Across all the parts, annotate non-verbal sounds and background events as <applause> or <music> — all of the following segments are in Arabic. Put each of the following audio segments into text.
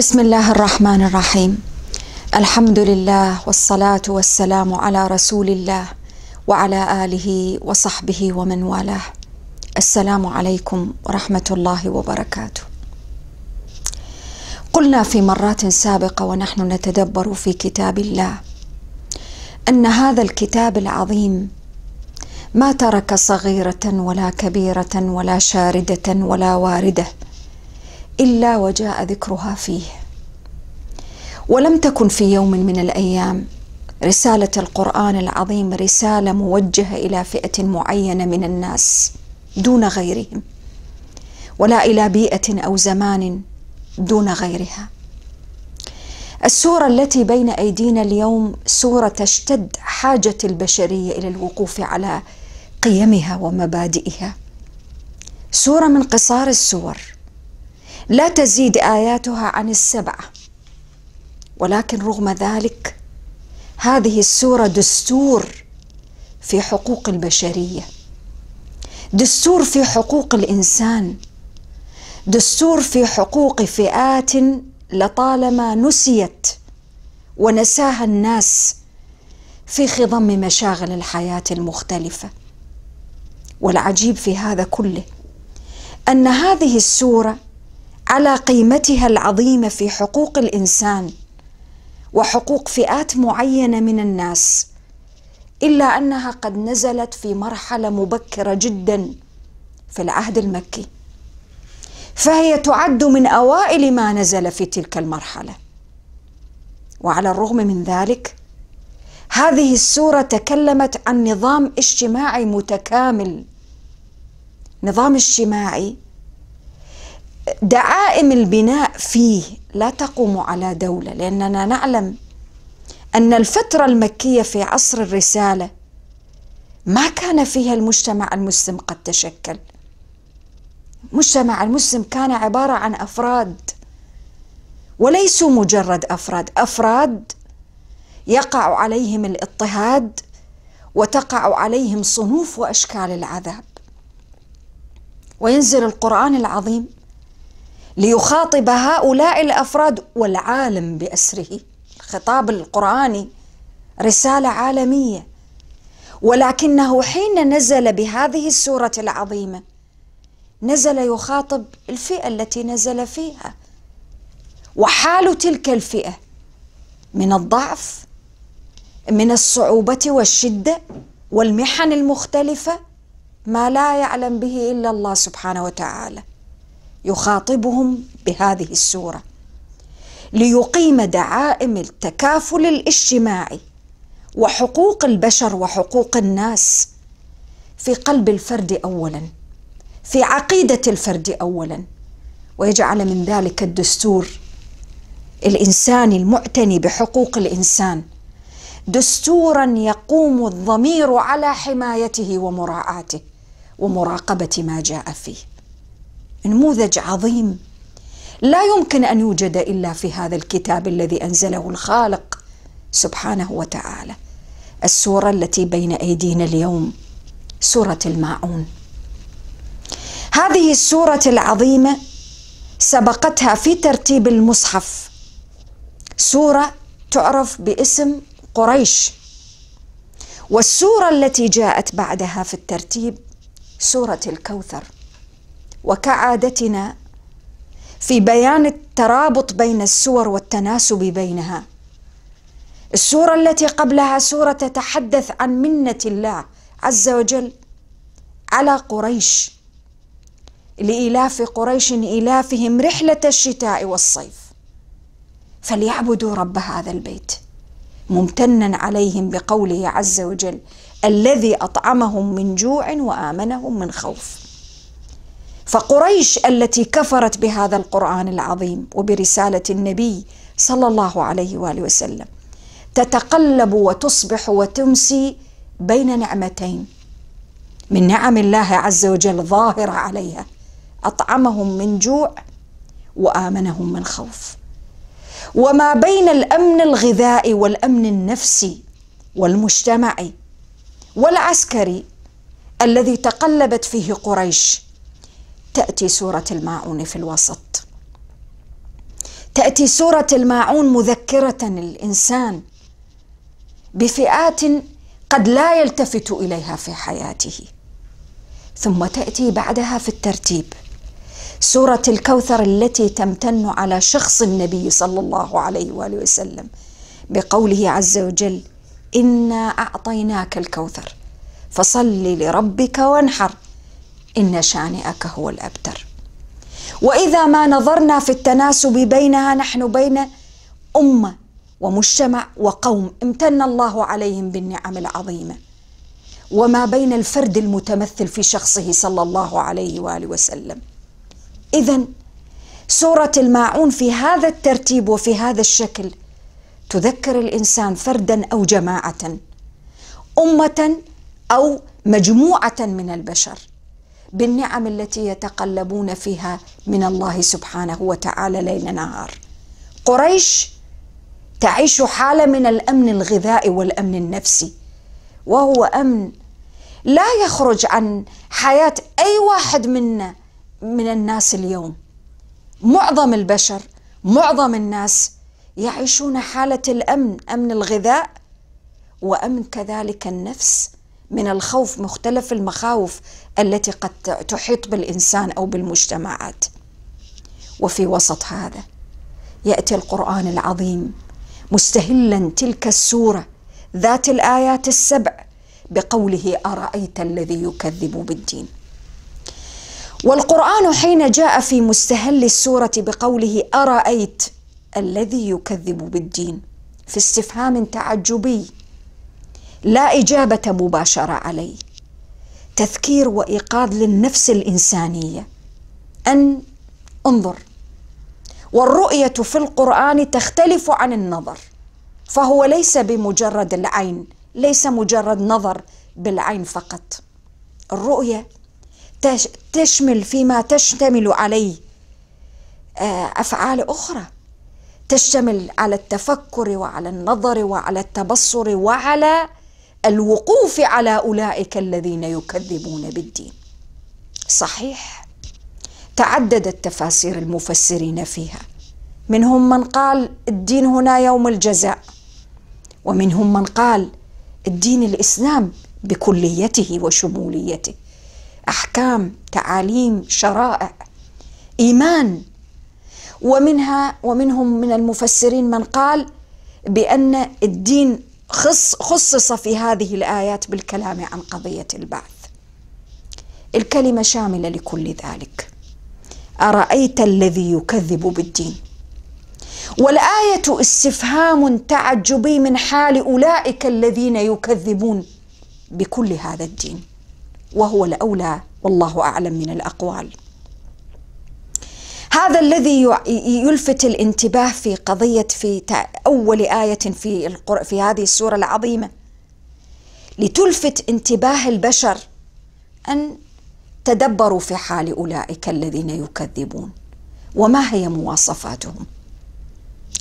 بسم الله الرحمن الرحيم الحمد لله والصلاه والسلام على رسول الله وعلى اله وصحبه ومن والاه السلام عليكم ورحمه الله وبركاته قلنا في مرات سابقه ونحن نتدبر في كتاب الله ان هذا الكتاب العظيم ما ترك صغيره ولا كبيره ولا شارده ولا وارده إلا وجاء ذكرها فيه. ولم تكن في يوم من الأيام رسالة القرآن العظيم رسالة موجهة إلى فئة معينة من الناس دون غيرهم ولا إلى بيئة أو زمان دون غيرها. السورة التي بين أيدينا اليوم سورة تشتد حاجة البشرية إلى الوقوف على قيمها ومبادئها. سورة من قصار السور لا تزيد آياتها عن السبعه ولكن رغم ذلك هذه السورة دستور في حقوق البشرية. دستور في حقوق الإنسان. دستور في حقوق فئات لطالما نسيت ونساها الناس في خضم مشاغل الحياة المختلفة. والعجيب في هذا كله أن هذه السورة على قيمتها العظيمة في حقوق الإنسان وحقوق فئات معينة من الناس إلا أنها قد نزلت في مرحلة مبكرة جدا في العهد المكي. فهي تعد من أوائل ما نزل في تلك المرحلة. وعلى الرغم من ذلك هذه السورة تكلمت عن نظام اجتماعي متكامل. نظام اجتماعي دعائم البناء فيه لا تقوم على دولة لأننا نعلم أن الفترة المكية في عصر الرسالة ما كان فيها المجتمع المسلم قد تشكل. المجتمع المسلم كان عبارة عن أفراد وليسوا مجرد أفراد أفراد يقع عليهم الاضطهاد وتقع عليهم صنوف وأشكال العذاب. وينزل القرآن العظيم ليخاطب هؤلاء الأفراد والعالم بأسره. الخطاب القرآني رسالة عالمية. ولكنه حين نزل بهذه السورة العظيمة نزل يخاطب الفئة التي نزل فيها. وحال تلك الفئة من الضعف من الصعوبة والشدة والمحن المختلفة ما لا يعلم به إلا الله سبحانه وتعالى. يخاطبهم بهذه السورة ليقيم دعائم التكافل الاجتماعي وحقوق البشر وحقوق الناس في قلب الفرد اولا في عقيدة الفرد اولا. ويجعل من ذلك الدستور الإنساني المعتني بحقوق الإنسان دستورا يقوم الضمير على حمايته ومراعاته ومراقبة ما جاء فيه. نموذج عظيم. لا يمكن أن يوجد إلا في هذا الكتاب الذي أنزله الخالق سبحانه وتعالى. السورة التي بين أيدينا اليوم سورة الماعون. هذه السورة العظيمة سبقتها في ترتيب المصحف. سورة تعرف باسم قريش. والسورة التي جاءت بعدها في الترتيب سورة الكوثر. وكعادتنا في بيان الترابط بين السور والتناسب بينها. السورة التي قبلها سورة تتحدث عن منة الله عز وجل على قريش لإلاف قريش إلافهم رحلة الشتاء والصيف. فليعبدوا رب هذا البيت ممتنا عليهم بقوله عز وجل الذي أطعمهم من جوع وآمنهم من خوف. فقريش التي كفرت بهذا القرآن العظيم وبرسالة النبي صلى الله عليه وآله وسلم. تتقلب وتصبح وتمسي بين نعمتين. من نعم الله عز وجل ظاهرة عليها. أطعمهم من جوع وآمنهم من خوف. وما بين الأمن الغذائي والأمن النفسي والمجتمعي والعسكري الذي تقلبت فيه قريش تأتي سورة الماعون في الوسط. تأتي سورة الماعون مذكرة الانسان بفئات قد لا يلتفت إليها في حياته. ثم تأتي بعدها في الترتيب سورة الكوثر التي تمتن على شخص النبي صلى الله عليه وآله وسلم بقوله عز وجل إنا أعطيناك الكوثر فصل لربك وانحر. إن شانئك هو الأبتر. وإذا ما نظرنا في التناسب بينها نحن بين أمة ومجتمع وقوم امتن الله عليهم بالنعم العظيمة. وما بين الفرد المتمثل في شخصه صلى الله عليه وآله وسلم. اذا سورة الماعون في هذا الترتيب وفي هذا الشكل تذكر الإنسان فردا أو جماعة أمة أو مجموعة من البشر. بالنعم التي يتقلبون فيها من الله سبحانه وتعالى ليل نهار. قريش تعيش حالة من الأمن الغذائي والأمن النفسي وهو أمن لا يخرج عن حياة أي واحد منا من الناس اليوم. معظم البشر معظم الناس يعيشون حالة الأمن أمن الغذاء وأمن كذلك النفس. من الخوف مختلف المخاوف التي قد تحيط بالإنسان أو بالمجتمعات. وفي وسط هذا يأتي القرآن العظيم مستهلا تلك السورة ذات الآيات السبع بقوله أرأيت الذي يكذب بالدين. والقرآن حين جاء في مستهل السورة بقوله أرأيت الذي يكذب بالدين في استفهام تعجبي لا إجابة مباشرة عليه. تذكير وإيقاظ للنفس الإنسانية. أن انظر والرؤية في القرآن تختلف عن النظر فهو ليس بمجرد العين ليس مجرد نظر بالعين فقط. الرؤية تشمل فيما تشتمل عليه آه، أفعال أخرى. تشتمل على التفكر وعلى النظر وعلى التبصر وعلى الوقوف على أولئك الذين يكذبون بالدين. صحيح. تعددت تفاسير المفسرين فيها. منهم من قال الدين هنا يوم الجزاء. ومنهم من قال الدين الإسلام بكليته وشموليته. أحكام تعاليم شرائع إيمان. ومنها ومنهم من المفسرين من قال بأن الدين خص خصص في هذه الآيات بالكلام عن قضية البعث. الكلمة شاملة لكل ذلك. أرأيت الذي يكذب بالدين؟ والآية استفهام تعجبي من حال أولئك الذين يكذبون بكل هذا الدين. وهو الأولى والله أعلم من الأقوال. هذا الذي يلفت الانتباه في قضية في أول آية في في هذه السورة العظيمة. لتلفت انتباه البشر أن تدبروا في حال أولئك الذين يكذبون. وما هي مواصفاتهم؟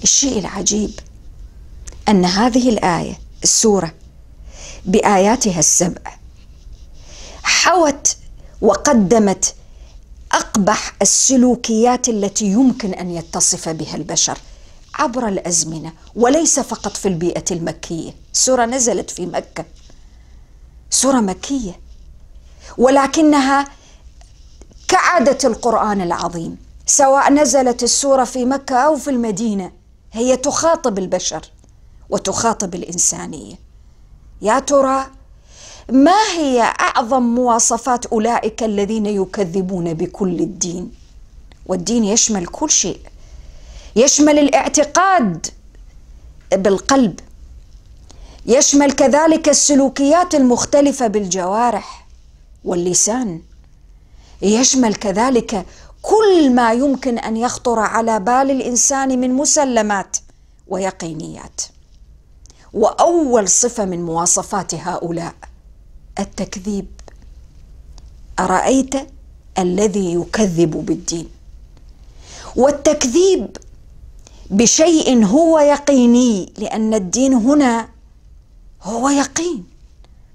الشيء العجيب أن هذه الآية السورة بآياتها السبع حوت وقدمت أقبح السلوكيات التي يمكن أن يتصف بها البشر عبر الأزمنة وليس فقط في البيئة المكية. سورة نزلت في مكة. سورة مكية. ولكنها كعادة القرآن العظيم. سواء نزلت السورة في مكة أو في المدينة هي تخاطب البشر وتخاطب الإنسانية. يا ترى ما هي أعظم مواصفات أولئك الذين يكذبون بكل الدين؟ والدين يشمل كل شيء. يشمل الاعتقاد بالقلب. يشمل كذلك السلوكيات المختلفة بالجوارح واللسان. يشمل كذلك كل ما يمكن أن يخطر على بال الإنسان من مسلمات ويقينيات. وأول صفة من مواصفات هؤلاء التكذيب. أرأيت الذي يكذب بالدين؟ والتكذيب بشيء هو يقيني لأن الدين هنا هو يقين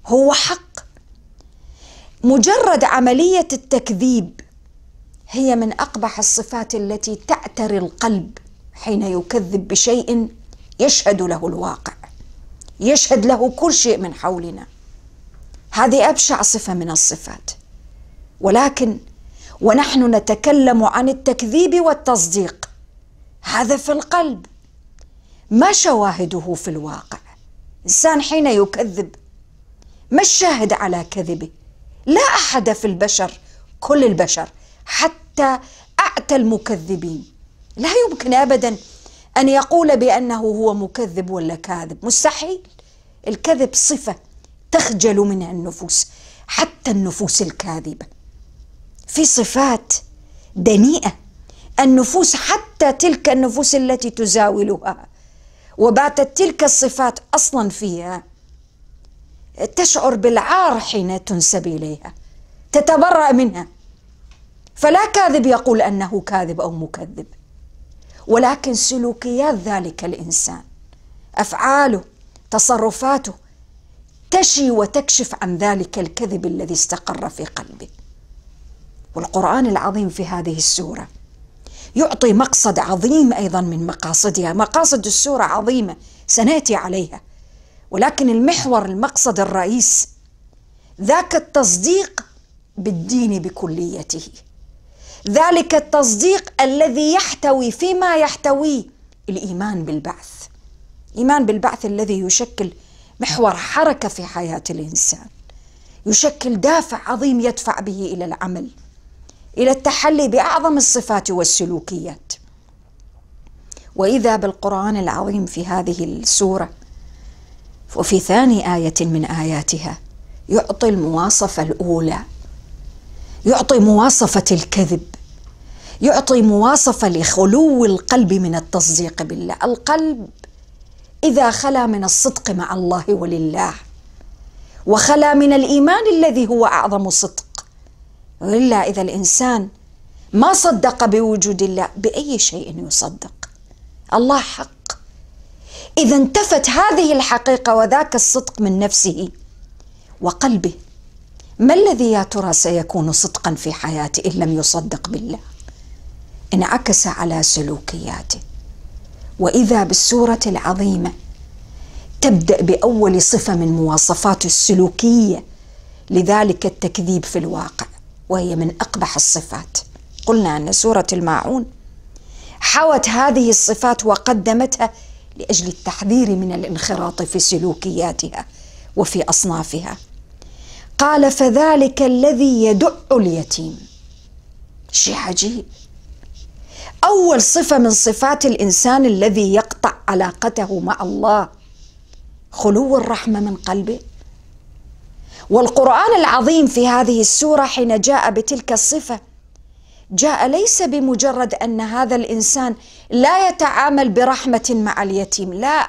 هو حق. مجرد عملية التكذيب هي من أقبح الصفات التي تعتري القلب حين يكذب بشيء يشهد له الواقع يشهد له كل شيء من حولنا. هذه أبشع صفة من الصفات. ولكن ونحن نتكلم عن التكذيب والتصديق. هذا في القلب ما شواهده في الواقع. إنسان حين يكذب ما الشاهد على كذبه؟ لا أحد في البشر كل البشر حتى أعتى المكذبين. لا يمكن ابدا أن يقول بأنه هو مكذب ولا كاذب. مستحيل. الكذب صفة. تخجل منها النفوس حتى النفوس الكاذبة. في صفات دنيئة النفوس حتى تلك النفوس التي تزاولها. وباتت تلك الصفات أصلا فيها تشعر بالعار حين تنسب إليها تتبرأ منها. فلا كاذب يقول أنه كاذب أو مكذب ولكن سلوكيات ذلك الإنسان أفعاله تصرفاته تشي وتكشف عن ذلك الكذب الذي استقر في قلبه والقرآن العظيم في هذه السورة يعطي مقصد عظيم أيضا من مقاصدها. مقاصد السورة عظيمة سنأتي عليها. ولكن المحور المقصد الرئيس ذاك التصديق بالدين بكليته. ذلك التصديق الذي يحتوي فيما يحتويه الإيمان بالبعث. إيمان بالبعث الذي يشكل محور حركة في حياة الإنسان. يشكل دافع عظيم يدفع به إلى العمل إلى التحلي بأعظم الصفات والسلوكيات. وإذا بالقرآن العظيم في هذه السورة وفي ثاني آية من آياتها يعطي المواصفة الأولى يعطي مواصفة الكذب يعطي مواصفة لخلو القلب من التصديق بالله. القلب إذا خلا من الصدق مع الله ولله وخلا من الإيمان الذي هو أعظم صدق. والا إذا الإنسان ما صدق بوجود الله بأي شيء يصدق؟ الله حق. إذا انتفت هذه الحقيقة وذاك الصدق من نفسه وقلبه ما الذي يا ترى سيكون صدقا في حياته إن لم يصدق بالله؟ انعكس على سلوكياته. وإذا بالسورة العظيمة. تبدأ بأول صفة من مواصفات السلوكية لذلك التكذيب في الواقع وهي من أقبح الصفات. قلنا أن سورة الماعون حوت هذه الصفات وقدمتها لأجل التحذير من الانخراط في سلوكياتها وفي أصنافها. قال فذلك الذي يدع اليتيم. شيء عجيب. أول صفة من صفات الإنسان الذي يقطع علاقته مع الله. خلو الرحمة من قلبه. والقرآن العظيم في هذه السورة حين جاء بتلك الصفة جاء ليس بمجرد أن هذا الإنسان لا يتعامل برحمة مع اليتيم لا.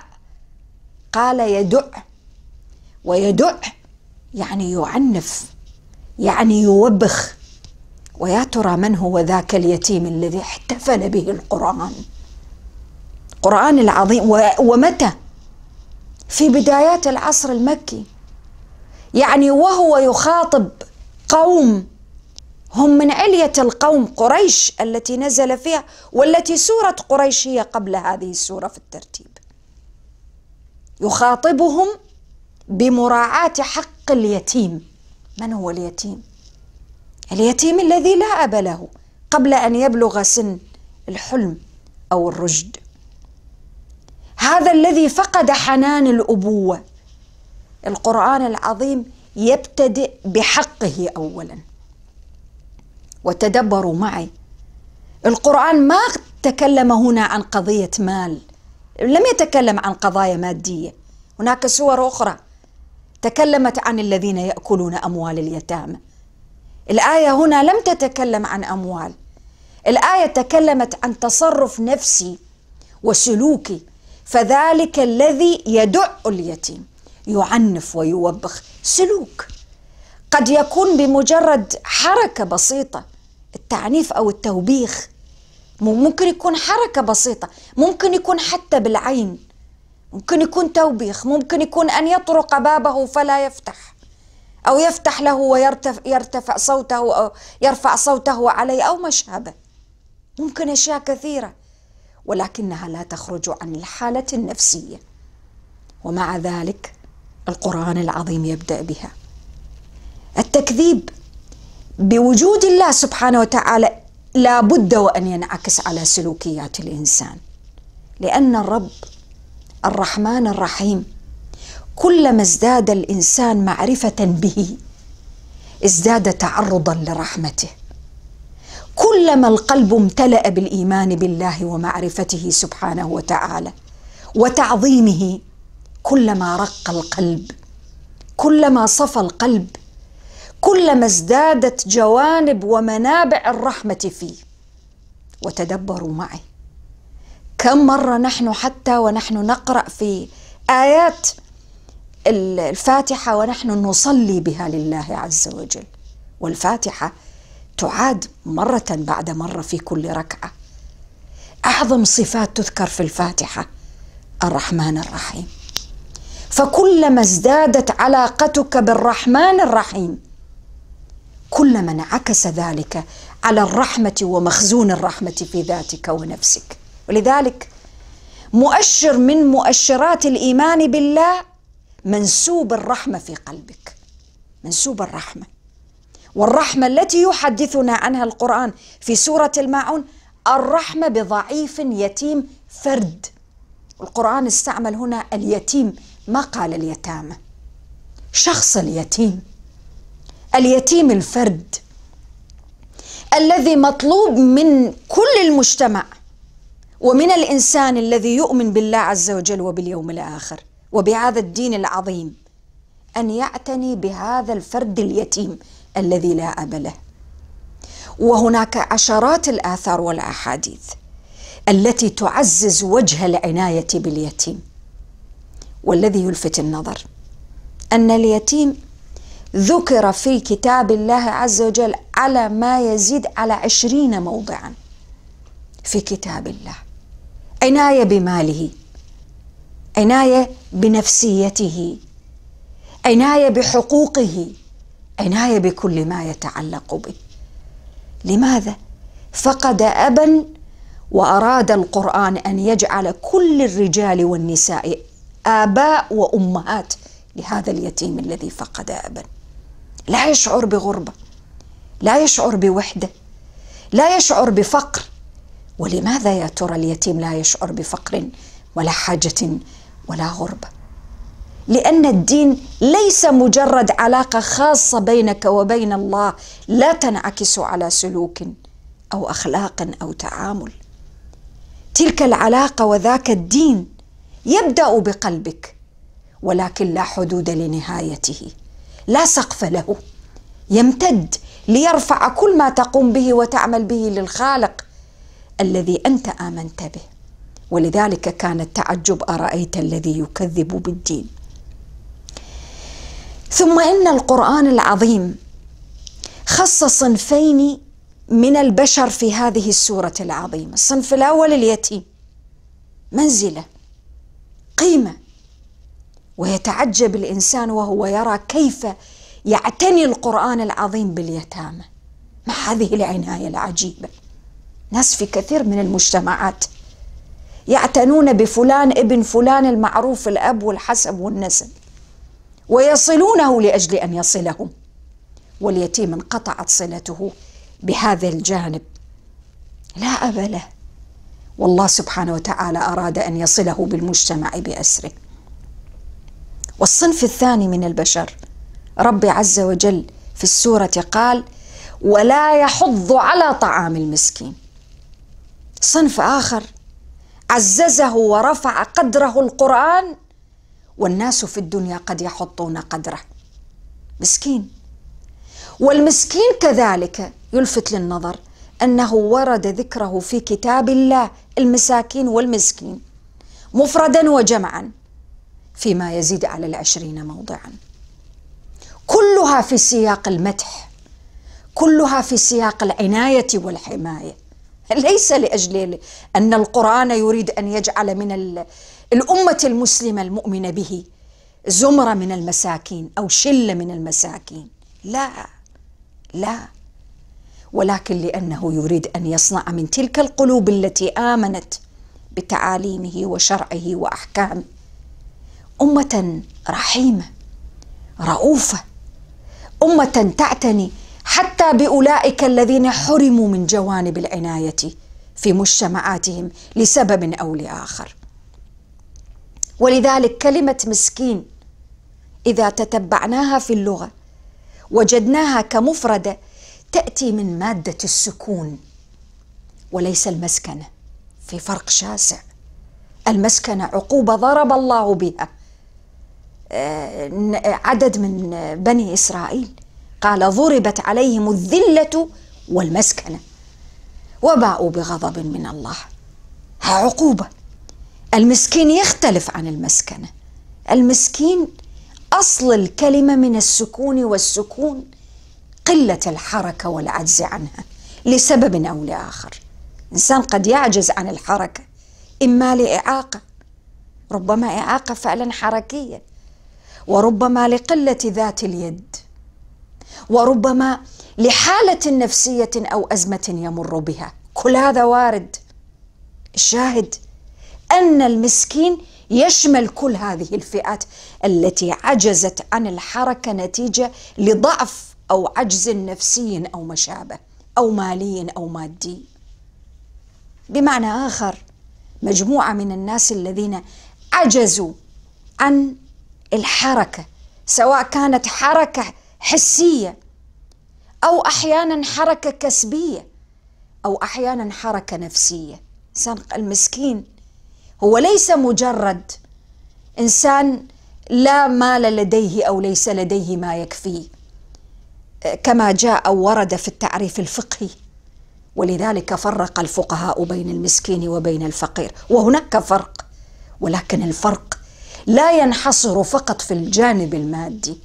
قال يدع ويدع يعني يعنف يعني يوبخ. ويا ترى من هو ذاك اليتيم الذي احتفل به القرآن؟ القرآن العظيم. ومتى؟ في بدايات العصر المكي. يعني وهو يخاطب قوم هم من علية القوم قريش التي نزل فيها والتي سورة قريش هي قبل هذه السورة في الترتيب. يخاطبهم بمراعاة حق اليتيم. من هو اليتيم؟ اليتيم الذي لا أب له قبل أن يبلغ سن الحلم أو الرشد. هذا الذي فقد حنان الأبوة. القرآن العظيم يبتدئ بحقه أولا. وتدبروا معي. القرآن ما تكلم هنا عن قضية مال. لم يتكلم عن قضايا مادية. هناك سور أخرى تكلمت عن الذين يأكلون أموال اليتامى. الآية هنا لم تتكلم عن أموال. الآية تكلمت عن تصرف نفسي وسلوكي فذلك الذي يدع اليتيم يعنف ويوبخ سلوك. قد يكون بمجرد حركة بسيطة التعنيف أو التوبيخ ممكن يكون حركة بسيطة ممكن يكون حتى بالعين ممكن يكون توبيخ ممكن يكون أن يطرق بابه فلا يفتح. أو يفتح له ويرتفع يرتفع صوته أو يرفع صوته عليه أو ما شابه. ممكن أشياء كثيرة ولكنها لا تخرج عن الحالة النفسية. ومع ذلك القرآن العظيم يبدأ بها. التكذيب بوجود الله سبحانه وتعالى لا بد وأن ينعكس على سلوكيات الإنسان. لأن الرب الرحمن الرحيم كلما ازداد الإنسان معرفة به ازداد تعرضا لرحمته. كلما القلب امتلأ بالإيمان بالله ومعرفته سبحانه وتعالى وتعظيمه كلما رق القلب كلما صفى القلب كلما ازدادت جوانب ومنابع الرحمة فيه وتدبروا معي. كم مرة نحن حتى ونحن نقرأ في آيات الفاتحة ونحن نصلي بها لله عز وجل. والفاتحة تعاد مرة بعد مرة في كل ركعة. أعظم صفات تذكر في الفاتحة الرحمن الرحيم. فكلما ازدادت علاقتك بالرحمن الرحيم كلما انعكس ذلك على الرحمة ومخزون الرحمة في ذاتك ونفسك. ولذلك مؤشر من مؤشرات الإيمان بالله منسوب الرحمة في قلبك. منسوب الرحمة. والرحمة التي يحدثنا عنها القرآن في سورة الماعون الرحمة بضعيف يتيم فرد. القرآن استعمل هنا اليتيم ما قال اليتامى؟ شخص اليتيم. اليتيم الفرد. الذي مطلوب من كل المجتمع ومن الإنسان الذي يؤمن بالله عز وجل وباليوم الآخر. وبهذا الدين العظيم أن يعتني بهذا الفرد اليتيم الذي لا أب له. وهناك عشرات الآثار والأحاديث التي تعزز وجه العناية باليتيم. والذي يلفت النظر أن اليتيم ذكر في كتاب الله عز وجل على ما يزيد على عشرين موضعا في كتاب الله. عناية بماله. عناية بنفسيته عناية بحقوقه عناية بكل ما يتعلق به. لماذا؟ فقد أبا وأراد القرآن أن يجعل كل الرجال والنساء آباء وأمهات لهذا اليتيم الذي فقد أبا. لا يشعر بغربة لا يشعر بوحدة لا يشعر بفقر. ولماذا يا ترى اليتيم لا يشعر بفقر ولا حاجة ولا غربه لأن الدين ليس مجرد علاقة خاصة بينك وبين الله لا تنعكس على سلوك أو أخلاق أو تعامل. تلك العلاقة وذاك الدين يبدأ بقلبك ولكن لا حدود لنهايته لا سقف له. يمتد ليرفع كل ما تقوم به وتعمل به للخالق الذي أنت آمنت به. ولذلك كان التعجب أرأيت الذي يكذب بالدين؟ ثم إن القرآن العظيم خص صنفين من البشر في هذه السورة العظيمة. الصنف الأول اليتيم منزلة قيمة ويتعجب الإنسان وهو يرى كيف يعتني القرآن العظيم باليتامى. مع هذه العناية العجيبة؟ ناس في كثير من المجتمعات يعتنون بفلان ابن فلان المعروف الأب والحسب والنسب ويصلونه لأجل أن يصلهم. واليتيم انقطعت صلته بهذا الجانب. لا أب له. والله سبحانه وتعالى أراد أن يصله بالمجتمع بأسره. والصنف الثاني من البشر ربي عز وجل في السورة قال ولا يحض على طعام المسكين. صنف آخر عززه ورفع قدره القرآن والناس في الدنيا قد يحطون قدره. مسكين. والمسكين كذلك يلفت للنظر أنه ورد ذكره في كتاب الله المساكين والمسكين مفردا وجمعا فيما يزيد على العشرين موضعا. كلها في سياق المدح كلها في سياق العناية والحماية. <laughs> ليس لأجل أن القرآن يريد أن يجعل من الأمة المسلمة المؤمنة به زمرة من المساكين أو شلة من المساكين. لا لا. ولكن لأنه يريد أن يصنع من تلك القلوب التي آمنت بتعاليمه وشرعه وأحكامه أمة رحيمة رؤوفة أمة تعتني حتى بأولئك الذين حرموا من جوانب العناية في مجتمعاتهم لسبب أو لآخر. ولذلك كلمة مسكين إذا تتبعناها في اللغة وجدناها كمفردة تأتي من مادة السكون وليس المسكنه في فرق شاسع. المسكنه عقوبة ضرب الله بها آه، عدد من بني إسرائيل. قال ضربت عليهم الذلة والمسكنة وباءوا بغضب من الله. ها عقوبة. المسكين يختلف عن المسكنة. المسكين أصل الكلمة من السكون والسكون قلة الحركة والعجز عنها لسبب أو لآخر. إنسان قد يعجز عن الحركة إما لإعاقة ربما إعاقة فعلا حركية وربما لقلة ذات اليد. وربما لحالة نفسية أو أزمة يمر بها. كل هذا وارد. الشاهد أن المسكين يشمل كل هذه الفئات التي عجزت عن الحركة نتيجة لضعف أو عجز نفسي أو ما شابه أو مالي أو مادي. بمعنى آخر مجموعة من الناس الذين عجزوا عن الحركة سواء كانت حركة حسية أو أحيانا حركة كسبية أو أحيانا حركة نفسية. الانسان المسكين هو ليس مجرد إنسان لا مال لديه أو ليس لديه ما يكفيه كما جاء أو ورد في التعريف الفقهي. ولذلك فرق الفقهاء بين المسكين وبين الفقير. وهناك فرق ولكن الفرق لا ينحصر فقط في الجانب المادي.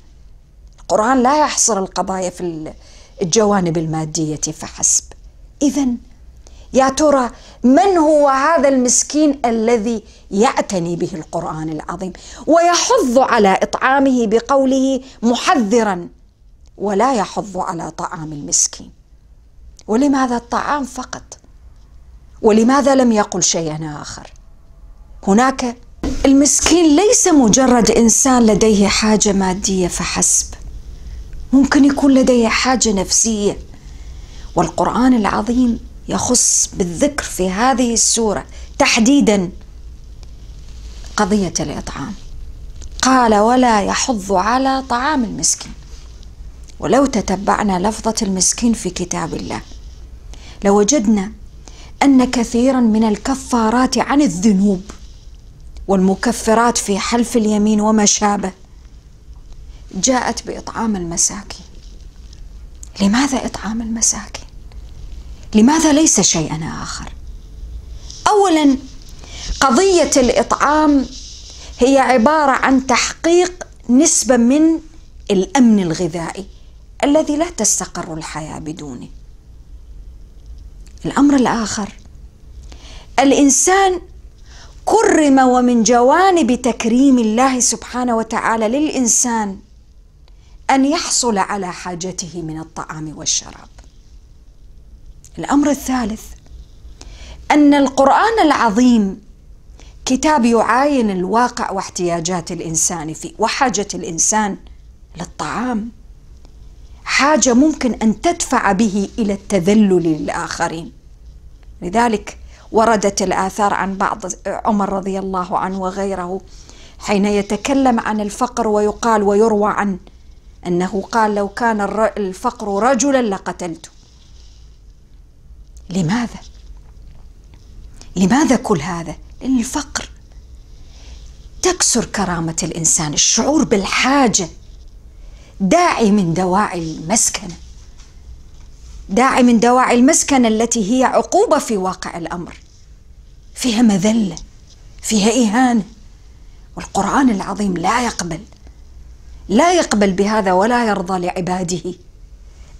القرآن لا يحصر القضايا في الجوانب المادية فحسب. اذا يا ترى من هو هذا المسكين الذي يعتني به القرآن العظيم ويحض على إطعامه بقوله محذرا ولا يحض على طعام المسكين؟ ولماذا الطعام فقط؟ ولماذا لم يقل شيئا آخر؟ هناك المسكين ليس مجرد إنسان لديه حاجة مادية فحسب. ممكن يكون لديه حاجة نفسية. والقرآن العظيم يخص بالذكر في هذه السورة تحديدا قضية الإطعام. قال ولا يحض على طعام المسكين. ولو تتبعنا لفظة المسكين في كتاب الله لوجدنا أن كثيرا من الكفارات عن الذنوب والمكفرات في حلف اليمين وما شابه جاءت بإطعام المساكين. لماذا إطعام المساكين؟ لماذا ليس شيئا آخر؟ اولا قضية الإطعام هي عبارة عن تحقيق نسبة من الأمن الغذائي الذي لا تستقر الحياة بدونه. الأمر الآخر الإنسان كرم ومن جوانب تكريم الله سبحانه وتعالى للإنسان أن يحصل على حاجته من الطعام والشراب. الأمر الثالث أن القرآن العظيم كتاب يعاين الواقع واحتياجات الإنسان فيه وحاجة الإنسان للطعام. حاجة ممكن أن تدفع به إلى التذلل للآخرين. لذلك وردت الآثار عن بعض عمر رضي الله عنه وغيره حين يتكلم عن الفقر ويقال ويروى عنه أنه قال لو كان الفقر رجلا لقتلته لماذا؟ لماذا كل هذا؟ لأن الفقر تكسر كرامة الإنسان الشعور بالحاجة. داعي من دواعي المسكنة. داعي من دواعي المسكنة التي هي عقوبة في واقع الأمر. فيها مذلة فيها إهانة. والقرآن العظيم لا يقبل لا يقبل بهذا ولا يرضى لعباده.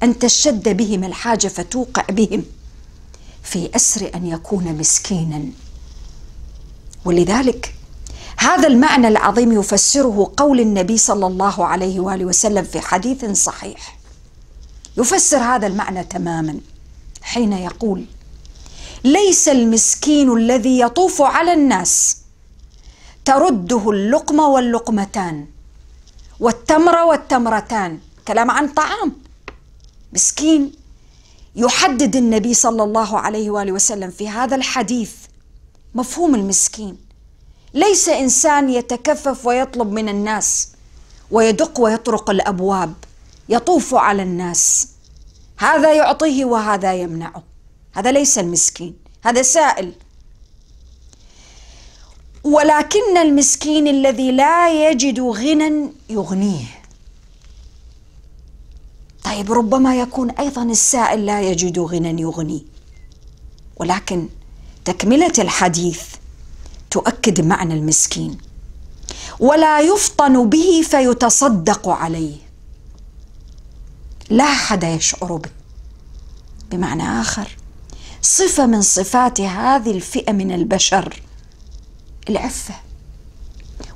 أن تشد بهم الحاجة فتوقع بهم. في أسر أن يكون مسكينا. ولذلك هذا المعنى العظيم يفسره قول النبي صلى الله عليه وآله وسلم في حديث صحيح. يفسر هذا المعنى تماما. حين يقول ليس المسكين الذي يطوف على الناس ترده اللقمة واللقمتان والتمر والتمرتان. كلام عن طعام. مسكين. يحدد النبي صلى الله عليه وآله وسلم في هذا الحديث مفهوم المسكين. ليس إنسان يتكفف ويطلب من الناس ويدق ويطرق الأبواب يطوف على الناس. هذا يعطيه وهذا يمنعه. هذا ليس المسكين. هذا سائل. ولكن المسكين الذي لا يجد غنى يغنيه. طيب ربما يكون أيضا السائل لا يجد غنى يغني. ولكن تكملة الحديث تؤكد معنى المسكين. ولا يفطن به فيتصدق عليه. لا أحد يشعر به. بمعنى آخر صفة من صفات هذه الفئة من البشر. العفة.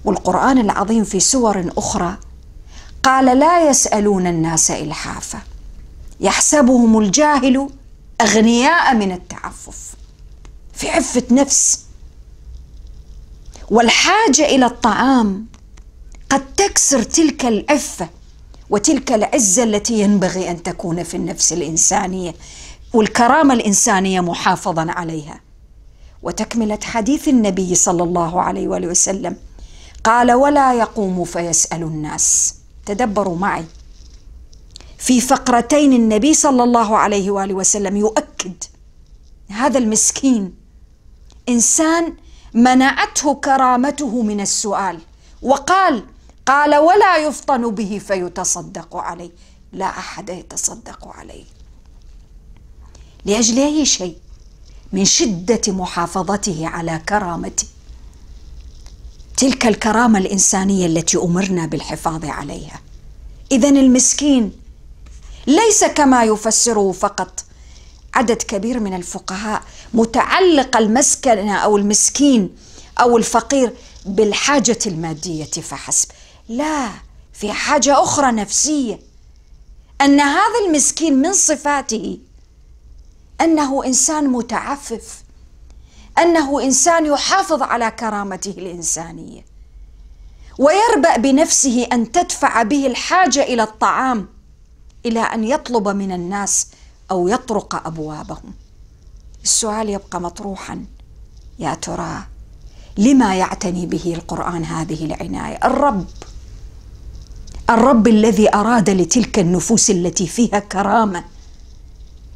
والقرآن العظيم في سور أخرى قال لا يسألون الناس الحافه يحسبهم الجاهل أغنياء من التعفف. في عفة نفس. والحاجة إلى الطعام قد تكسر تلك العفة وتلك العزة التي ينبغي أن تكون في النفس الإنسانية والكرامة الإنسانية محافظا عليها. وتكملة حديث النبي صلى الله عليه وآله وسلم. قال ولا يقوم فيسأل الناس. تدبروا معي. في فقرتين النبي صلى الله عليه وآله وسلم يؤكد هذا المسكين. إنسان منعته كرامته من السؤال وقال قال ولا يفطن به فيتصدق عليه. لا أحد يتصدق عليه. لأجل أي شيء؟ من شدة محافظته على كرامته تلك الكرامة الإنسانية التي أمرنا بالحفاظ عليها. اذا المسكين ليس كما يفسره فقط عدد كبير من الفقهاء متعلق المسكنه أو المسكين أو الفقير بالحاجة المادية فحسب. لا في حاجة أخرى نفسية. أن هذا المسكين من صفاته أنه إنسان متعفف. أنه إنسان يحافظ على كرامته الإنسانية. ويربأ بنفسه أن تدفع به الحاجة إلى الطعام إلى أن يطلب من الناس أو يطرق أبوابهم. السؤال يبقى مطروحا. يا ترى لما يعتني به القرآن هذه العناية؟ الرب. الرب الذي أراد لتلك النفوس التي فيها كرامة.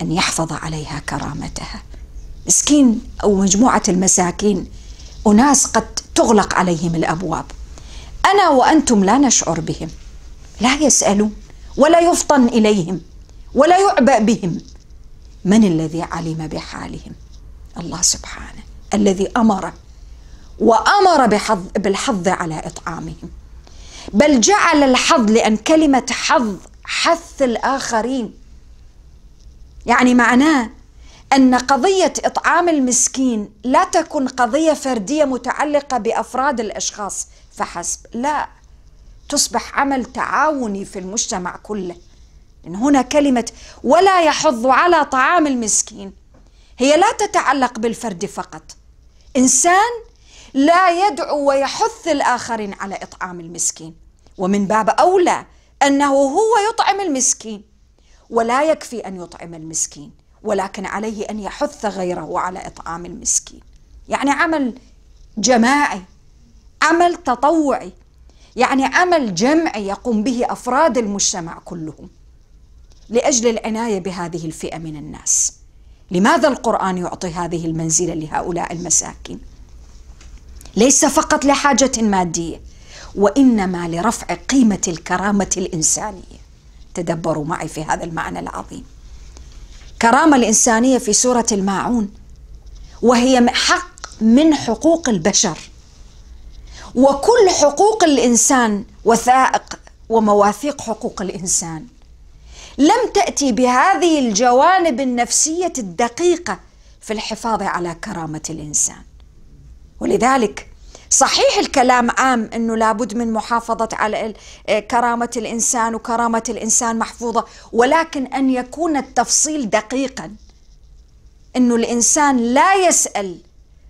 أن يحفظ عليها كرامتها. مسكين أو مجموعة المساكين أناس قد تغلق عليهم الأبواب. أنا وأنتم لا نشعر بهم. لا يسألون ولا يفطن إليهم ولا يعبأ بهم. من الذي علم بحالهم؟ الله سبحانه. الذي أمر وأمر بحظ بالحظ على إطعامهم. بل جعل الحظ لأن كلمة حظ حث الآخرين. يعني معناه أن قضية إطعام المسكين لا تكن قضية فردية متعلقة بأفراد الأشخاص فحسب. لا تصبح عمل تعاوني في المجتمع كله. لأن هنا كلمة ولا يحض على طعام المسكين هي لا تتعلق بالفرد فقط. إنسان لا يدعو ويحث الآخرين على إطعام المسكين. ومن باب أولى أنه هو يطعم المسكين. ولا يكفي أن يطعم المسكين ولكن عليه أن يحث غيره على إطعام المسكين. يعني عمل جماعي عمل تطوعي يعني عمل جمعي يقوم به أفراد المجتمع كلهم لأجل العناية بهذه الفئة من الناس. لماذا القرآن يعطي هذه المنزلة لهؤلاء المساكين؟ ليس فقط لحاجة مادية وإنما لرفع قيمة الكرامة الإنسانية. تدبروا معي في هذا المعنى العظيم. كرامة الإنسانية في سورة الماعون وهي حق من حقوق البشر. وكل حقوق الإنسان وثائق ومواثيق حقوق الإنسان. لم تأتي بهذه الجوانب النفسية الدقيقة في الحفاظ على كرامة الإنسان. ولذلك صحيح الكلام عام إنه لابد من محافظة على كرامة الإنسان وكرامة الإنسان محفوظة ولكن أن يكون التفصيل دقيقا. إنه الإنسان لا يسأل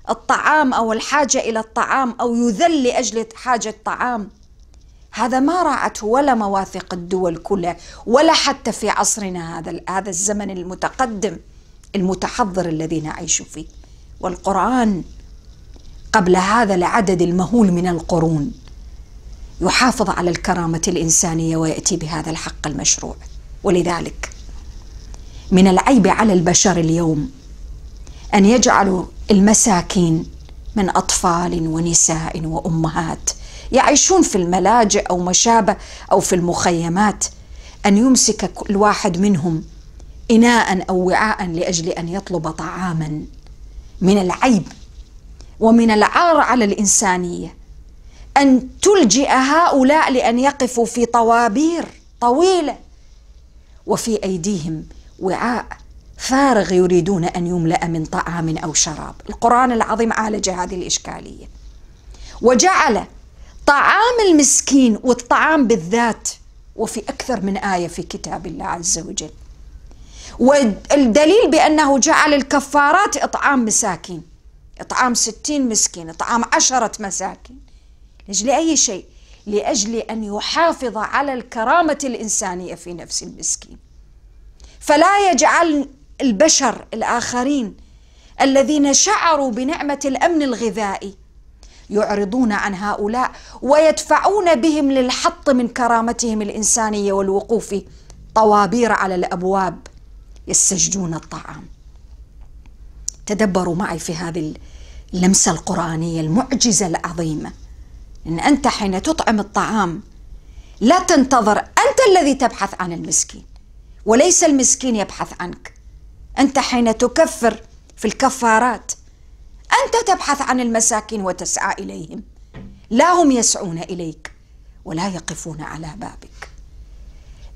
الطعام أو الحاجة إلى الطعام أو يذل لأجل حاجة طعام هذا ما راعته ولا مواثيق الدول كلها ولا حتى في عصرنا هذا هذا الزمن المتقدم المتحضر الذي نعيش فيه. والقرآن قبل هذا العدد المهول من القرون. يحافظ على الكرامة الإنسانية ويأتي بهذا الحق المشروع. ولذلك من العيب على البشر اليوم أن يجعلوا المساكين من أطفال ونساء وأمهات يعيشون في الملاجئ أو ما شابه أو في المخيمات أن يمسك كل واحد منهم اناء أو وعاء لأجل أن يطلب طعاما. من العيب ومن العار على الإنسانية. أن تلجئ هؤلاء لأن يقفوا في طوابير طويلة. وفي أيديهم وعاء فارغ يريدون أن يملأ من طعام أو شراب. القرآن العظيم عالج هذه الإشكالية. وجعل طعام المسكين والطعام بالذات وفي أكثر من آية في كتاب الله عز وجل. والدليل بأنه جعل الكفارات إطعام مساكين. إطعام ستين مسكين إطعام عشرة مساكين. لأجل أي شيء؟ لأجل أن يحافظ على الكرامة الإنسانية في نفس المسكين. فلا يجعل البشر الآخرين الذين شعروا بنعمة الأمن الغذائي يعرضون عن هؤلاء ويدفعون بهم للحط من كرامتهم الإنسانية والوقوف طوابير على الأبواب يستجدون الطعام. تدبروا معي في هذه اللمسة القرآنية المعجزة العظيمة. إن أنت حين تطعم الطعام لا تنتظر أنت الذي تبحث عن المسكين وليس المسكين يبحث عنك. أنت حين تكفر في الكفارات أنت تبحث عن المساكين وتسعى إليهم. لا هم يسعون إليك ولا يقفون على بابك.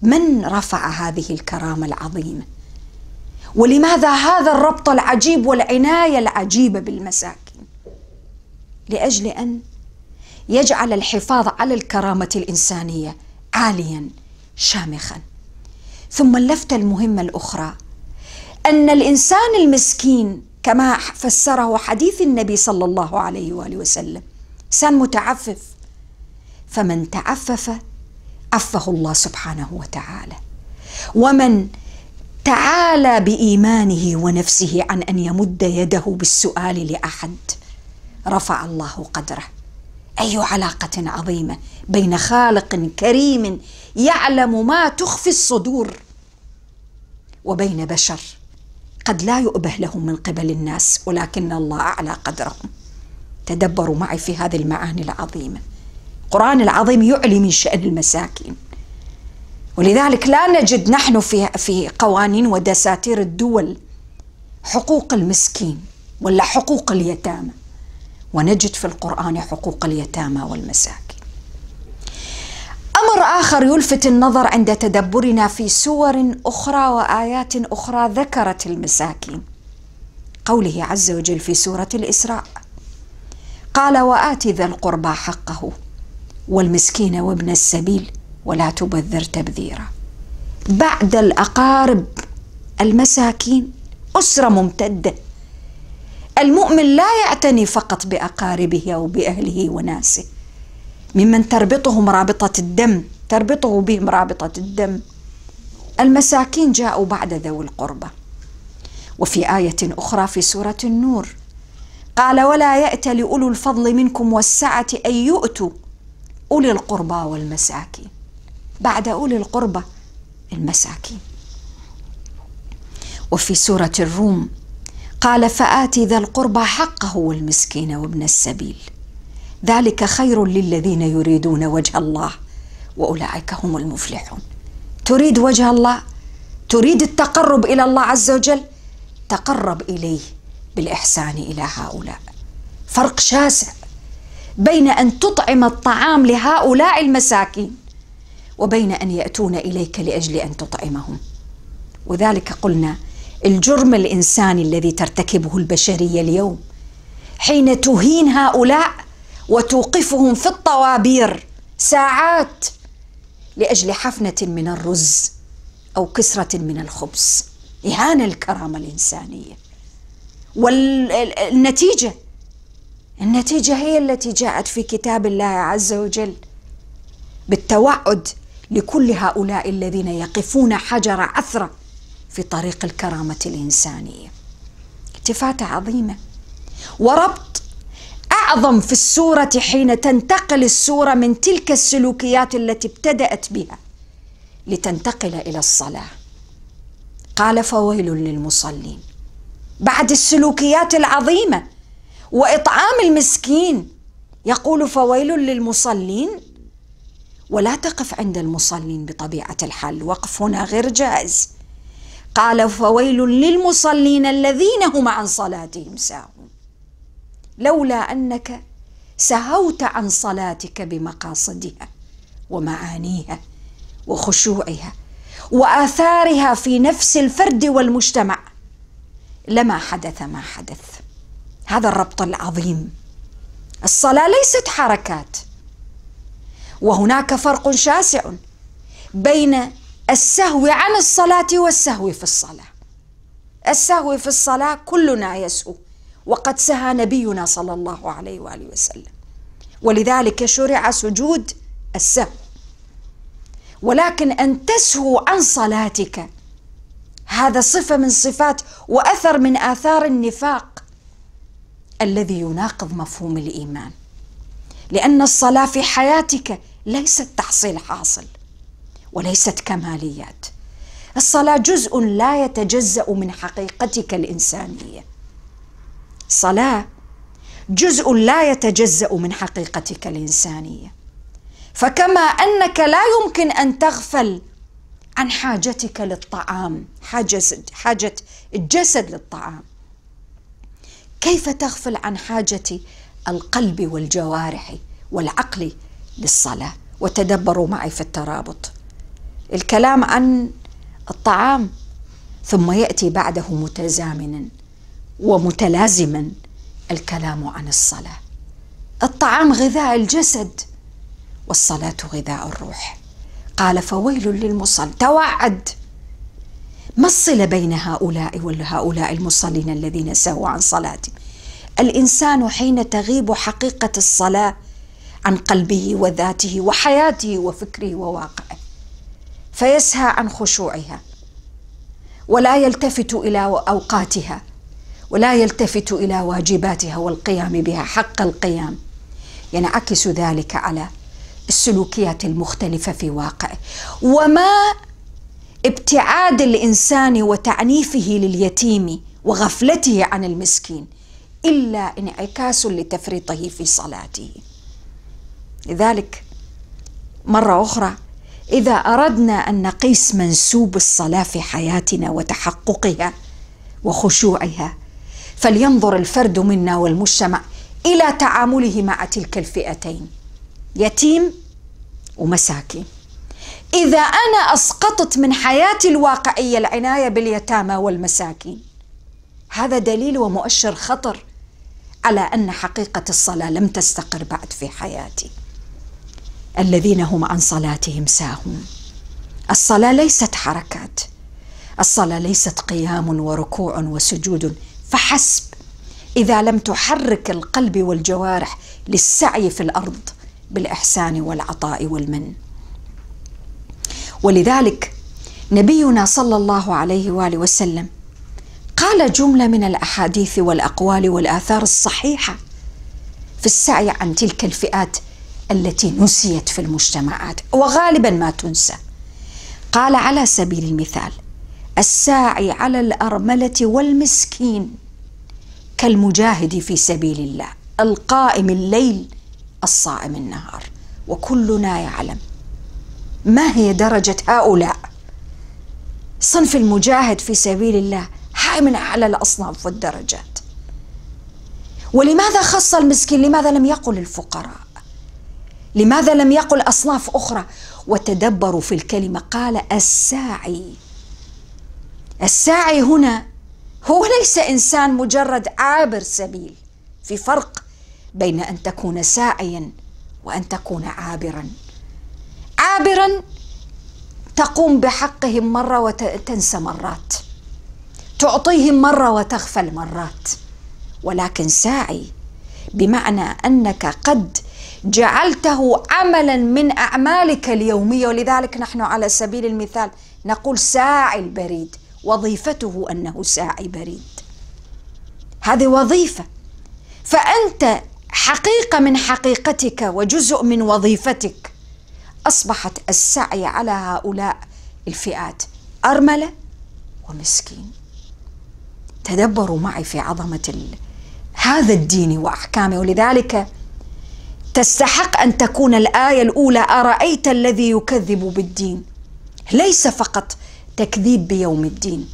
من رفع هذه الكرامة العظيمة؟ ولماذا هذا الربط العجيب والعناية العجيبة بالمساكين؟ لأجل أن يجعل الحفاظ على الكرامة الإنسانية عاليا شامخا. ثم اللفتة المهمة الأخرى أن الإنسان المسكين كما فسره حديث النبي صلى الله عليه وآله وسلم إنسان متعفف فمن تعفف عفه الله سبحانه وتعالى. ومن تعالى بإيمانه ونفسه عن أن يمد يده بالسؤال لأحد. رفع الله قدره. أي علاقة عظيمة بين خالق كريم يعلم ما تخفي الصدور وبين بشر. قد لا يؤبه لهم من قبل الناس ولكن الله أعلى قدرهم. تدبروا معي في هذه المعاني العظيمة. القرآن العظيم يعلي من شأن المساكين. ولذلك لا نجد نحن في في قوانين ودساتير الدول حقوق المسكين ولا حقوق اليتامى. ونجد في القرآن حقوق اليتامى والمساكين. أمر آخر يلفت النظر عند تدبرنا في سور أخرى وآيات أخرى ذكرت المساكين. قوله عز وجل في سورة الإسراء قال وات ذا القربى حقه والمسكين وابن السبيل ولا تبذر تبذيرا. بعد الأقارب المساكين أسرة ممتدة. المؤمن لا يعتني فقط بأقاربه أو بأهله وناسه. ممن تربطهم رابطة الدم تربطه بهم رابطة الدم. المساكين جاءوا بعد ذوي القربى وفي آية أخرى في سورة النور قال ولا يات لأولو الفضل منكم والسعة أن يؤتوا أولي القربى والمساكين. بعد أولي القربى المساكين. وفي سورة الروم قال فات ذا القربى حقه والمسكين وابن السبيل. ذلك خير للذين يريدون وجه الله وأولئك هم المفلحون. تريد وجه الله؟ تريد التقرب إلى الله عز وجل؟ تقرب إليه بالإحسان إلى هؤلاء. فرق شاسع بين أن تطعم الطعام لهؤلاء المساكين وبين أن يأتون إليك لأجل أن تطعمهم. وذلك قلنا الجرم الإنساني الذي ترتكبه البشرية اليوم حين تهين هؤلاء وتوقفهم في الطوابير ساعات لأجل حفنة من الرز أو كسرة من الخبز. إهانة الكرامة الإنسانية. والنتيجة النتيجة هي التي جاءت في كتاب الله عز وجل بالتوعد لكل هؤلاء الذين يقفون حجر عثرة في طريق الكرامة الإنسانية. التفاتة عظيمة. وربط أعظم في السورة حين تنتقل السورة من تلك السلوكيات التي ابتدأت بها لتنتقل إلى الصلاة. قال فويل للمصلين بعد السلوكيات العظيمة وإطعام المسكين يقول فويل للمصلين ولا تقف عند المصلين بطبيعة الحال وقف هنا غير جائز. قال فويل للمصلين الذين هم عن صلاتهم ساهون. لولا أنك سهوت عن صلاتك بمقاصدها ومعانيها وخشوعها وآثارها في نفس الفرد والمجتمع لما حدث ما حدث. هذا الربط العظيم. الصلاة ليست حركات. وهناك فرق شاسع بين السهو عن الصلاة والسهو في الصلاة. السهو في الصلاة كلنا يسهو وقد سهى نبينا صلى الله عليه وآله وسلم. ولذلك شرع سجود السهو. ولكن أن تسهو عن صلاتك هذا صفة من صفات وأثر من آثار النفاق الذي يناقض مفهوم الإيمان. لأن الصلاة في حياتك ليست تحصيل حاصل وليست كماليات. الصلاة جزء لا يتجزأ من حقيقتك الإنسانية. صلاه جزء لا يتجزأ من حقيقتك الإنسانية. فكما أنك لا يمكن أن تغفل عن حاجتك للطعام حاجة الجسد للطعام. كيف تغفل عن حاجة القلب والجوارح والعقل للصلاة وتدبروا معي في الترابط. الكلام عن الطعام ثم يأتي بعده متزامنا ومتلازما الكلام عن الصلاة. الطعام غذاء الجسد والصلاة غذاء الروح. قال فويل للمصل توعد! ما الصلة بين هؤلاء وهؤلاء المصلين الذين سهوا عن صلاتهم؟ الإنسان حين تغيب حقيقة الصلاة عن قلبه وذاته وحياته وفكره وواقعه فيسهى عن خشوعها ولا يلتفت إلى أوقاتها ولا يلتفت إلى واجباتها والقيام بها حق القيام. ينعكس ذلك على السلوكيات المختلفة في واقعه. وما ابتعاد الإنسان وتعنيفه لليتيم وغفلته عن المسكين إلا انعكاس لتفريطه في صلاته. لذلك مرة أخرى إذا أردنا أن نقيس منسوب الصلاة في حياتنا وتحققها وخشوعها فلينظر الفرد منا والمجتمع إلى تعامله مع تلك الفئتين يتيم ومساكين. إذا أنا أسقطت من حياتي الواقعية العناية باليتامى والمساكين هذا دليل ومؤشر خطر على أن حقيقة الصلاة لم تستقر بعد في حياتي. الذين هم عن صلاتهم ساهون. الصلاة ليست حركات. الصلاة ليست قيام وركوع وسجود. فحسب. إذا لم تحرك القلب والجوارح للسعي في الأرض بالإحسان والعطاء والمن. ولذلك نبينا صلى الله عليه وآله وسلم قال جملة من الأحاديث والأقوال والآثار الصحيحة في السعي عن تلك الفئات التي نسيت في المجتمعات وغالبا ما تنسى. قال على سبيل المثال الساعي على الأرملة والمسكين كالمجاهد في سبيل الله القائم الليل الصائم النهار. وكلنا يعلم ما هي درجة هؤلاء. صنف المجاهد في سبيل الله من اعلى الأصناف والدرجات. ولماذا خص المسكين؟ لماذا لم يقل الفقراء؟ لماذا لم يقل أصناف أخرى؟ وتدبروا في الكلمة قال الساعي. الساعي هنا هو ليس إنسان مجرد عابر سبيل في فرق بين أن تكون ساعيا وأن تكون عابرا. عابرا تقوم بحقهم مرة وتنسى مرات تعطيهم مرة وتغفل مرات. ولكن ساعي بمعنى أنك قد جعلته عملا من أعمالك اليومية ولذلك نحن على سبيل المثال نقول ساعي البريد وظيفته أنه ساعي بريد. هذه وظيفة. فأنت حقيقة من حقيقتك وجزء من وظيفتك. أصبحت السعي على هؤلاء الفئات أرملة ومسكين. تدبروا معي في عظمة هذا الدين وأحكامه ولذلك تستحق أن تكون الآية الأولى أرأيت الذي يكذب بالدين؟ ليس فقط تكذيب بيوم الدين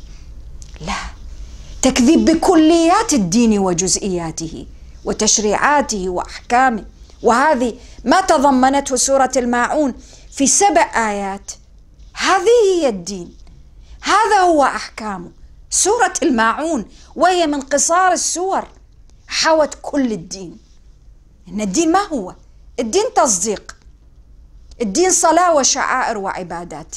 لا تكذيب بكليات الدين وجزئياته وتشريعاته وأحكامه. وهذه ما تضمنته سورة الماعون في سبع آيات. هذه هي الدين هذا هو أحكامه. سورة الماعون وهي من قصار السور حوت كل الدين. إن الدين ما هو؟ الدين تصديق. الدين صلاة وشعائر وعبادات.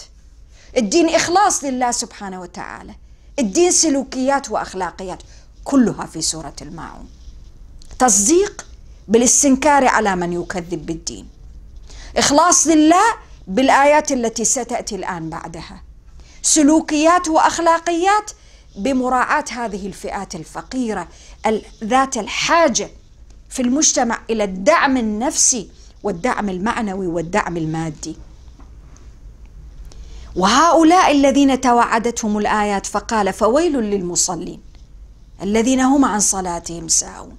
الدين إخلاص لله سبحانه وتعالى. الدين سلوكيات وأخلاقيات. كلها في سورة الماعون. تصديق بالاستنكار على من يكذب بالدين. إخلاص لله بالآيات التي ستأتي الآن بعدها. سلوكيات وأخلاقيات بمراعاة هذه الفئات الفقيرة ذات الحاجة في المجتمع إلى الدعم النفسي والدعم المعنوي والدعم المادي. وهؤلاء الذين توعدتهم الآيات فقال فويل للمصلين الذين هم عن صلاتهم ساهون.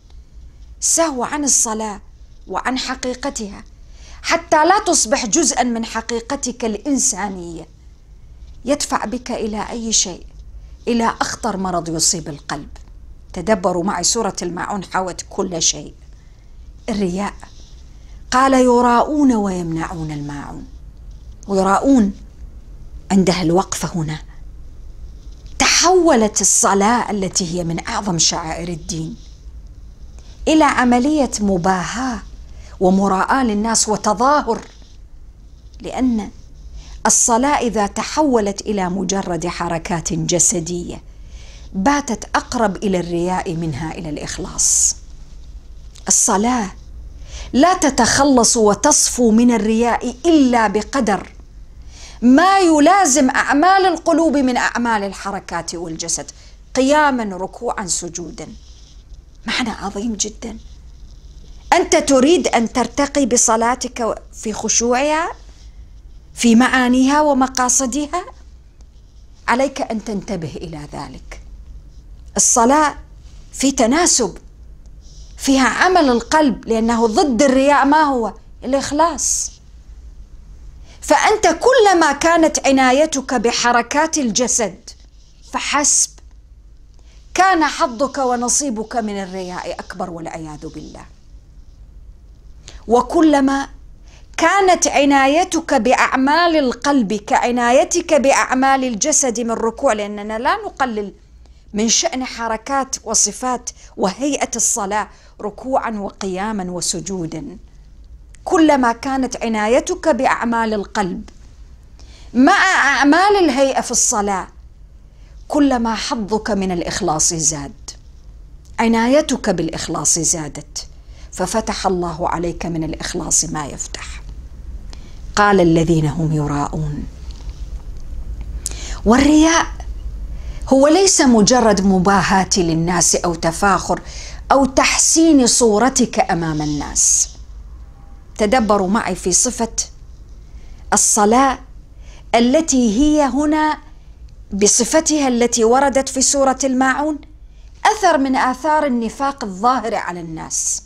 سهو عن الصلاة وعن حقيقتها حتى لا تصبح جزءا من حقيقتك الإنسانية. يدفع بك إلى أي شيء؟ إلى أخطر مرض يصيب القلب. تدبروا معي سورة الماعون حوت كل شيء. الرياء. قال يراءون ويمنعون الماعون ويراءون عندها الوقفة هنا. تحولت الصلاة التي هي من أعظم شعائر الدين إلى عملية مباهاة ومراءاة للناس وتظاهر لأن الصلاة إذا تحولت إلى مجرد حركات جسدية باتت أقرب إلى الرياء منها إلى الإخلاص. الصلاة. لا تتخلص وتصفو من الرياء إلا بقدر. ما يلازم أعمال القلوب من أعمال الحركات والجسد. قياما ركوعا سجودا. معنى عظيم جدا. أنت تريد أن ترتقي بصلاتك في خشوعها في معانيها ومقاصدها؟ عليك أن تنتبه إلى ذلك. الصلاة في تناسب فيها عمل القلب لأنه ضد الرياء ما هو؟ الإخلاص. فأنت كلما كانت عنايتك بحركات الجسد فحسب. كان حظك ونصيبك من الرياء أكبر والعياذ بالله. وكلما كانت عنايتك بأعمال القلب كعنايتك بأعمال الجسد من ركوع لأننا لا نقلل من شأن حركات وصفات وهيئة الصلاة ركوعا وقياما وسجودا. كلما كانت عنايتك بأعمال القلب مع أعمال الهيئة في الصلاة كلما حظك من الإخلاص زاد. عنايتك بالإخلاص زادت ففتح الله عليك من الإخلاص ما يفتح. قال الذين هم يراءون والرياء هو ليس مجرد مباهاة للناس أو تفاخر أو تحسين صورتك أمام الناس. تدبروا معي في صفة الصلاة التي هي هنا بصفتها التي وردت في سورة الماعون. أثر من آثار النفاق الظاهر على الناس.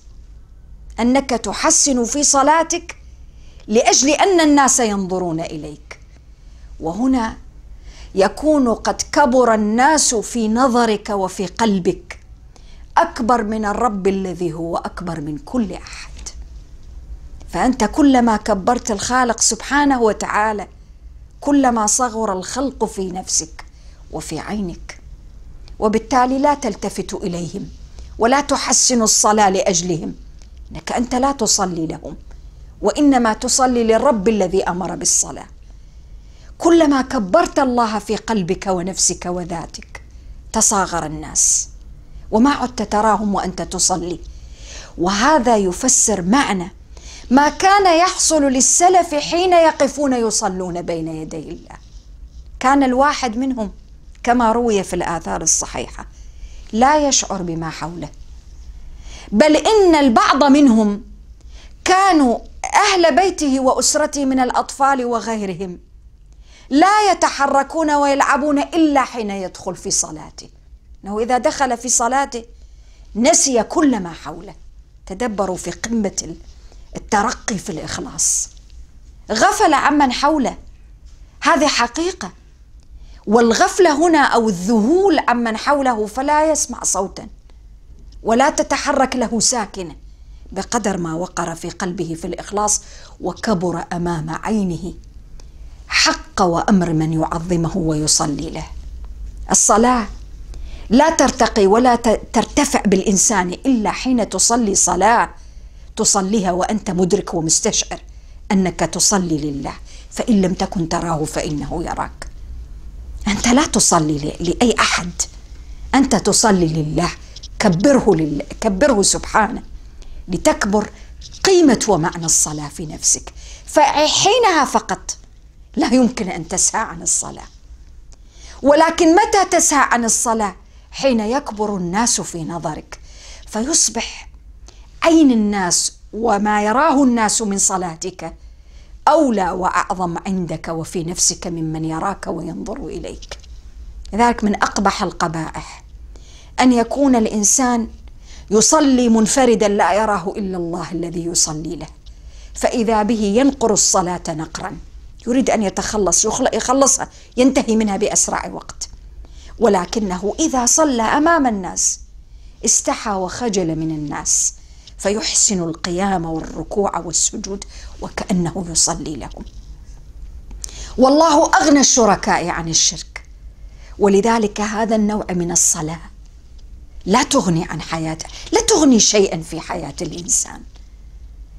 أنك تحسن في صلاتك لأجل أن الناس ينظرون إليك. وهنا يكون قد كبر الناس في نظرك وفي قلبك. أكبر من الرب الذي هو أكبر من كل أحد. فأنت كلما كبرت الخالق سبحانه وتعالى كلما صغر الخلق في نفسك وفي عينك. وبالتالي لا تلتفت إليهم ولا تحسن الصلاة لأجلهم. إنك أنت لا تصلي لهم وإنما تصلي للرب الذي أمر بالصلاة. كلما كبرت الله في قلبك ونفسك وذاتك تصاغر الناس. وما عدت تراهم وأنت تصلي. وهذا يفسر معنى ما كان يحصل للسلف حين يقفون يصلون بين يدي الله. كان الواحد منهم كما روي في الآثار الصحيحة لا يشعر بما حوله. بل إن البعض منهم كانوا أهل بيته وأسرته من الأطفال وغيرهم. لا يتحركون ويلعبون إلا حين يدخل في صلاته. إنه إذا دخل في صلاته نسي كل ما حوله. تدبروا في قمة الترقي في الإخلاص. غفل عمن حوله. هذه حقيقة. والغفله هنا أو الذهول عمن حوله فلا يسمع صوتا. ولا تتحرك له ساكنه بقدر ما وقر في قلبه في الإخلاص وكبر أمام عينه. حق وأمر من يعظمه ويصلي له. الصلاة لا ترتقي ولا ترتفع بالإنسان إلا حين تصلي صلاة تصليها وأنت مدرك ومستشعر أنك تصلي لله. فإن لم تكن تراه فإنه يراك. أنت لا تصلي لأي أحد. أنت تصلي لله. كبره لله. كبره سبحانه. لتكبر قيمة ومعنى الصلاة في نفسك. فحينها فقط لا يمكن أن تسهى عن الصلاة. ولكن متى تسهى عن الصلاة؟ حين يكبر الناس في نظرك. فيصبح عين الناس وما يراه الناس من صلاتك أولى وأعظم عندك وفي نفسك ممن يراك وينظر إليك. لذلك من أقبح القبائح. أن يكون الإنسان يصلي منفردا لا يراه إلا الله الذي يصلي له. فإذا به ينقر الصلاة نقرا. يريد أن يتخلص يخلصها ينتهي منها بأسرع وقت. ولكنه إذا صلى أمام الناس استحى وخجل من الناس فيحسن القيام والركوع والسجود وكأنه يصلي لهم. والله أغنى الشركاء عن الشرك. ولذلك هذا النوع من الصلاة لا تغني عن حياته لا تغني شيئا في حياة الإنسان.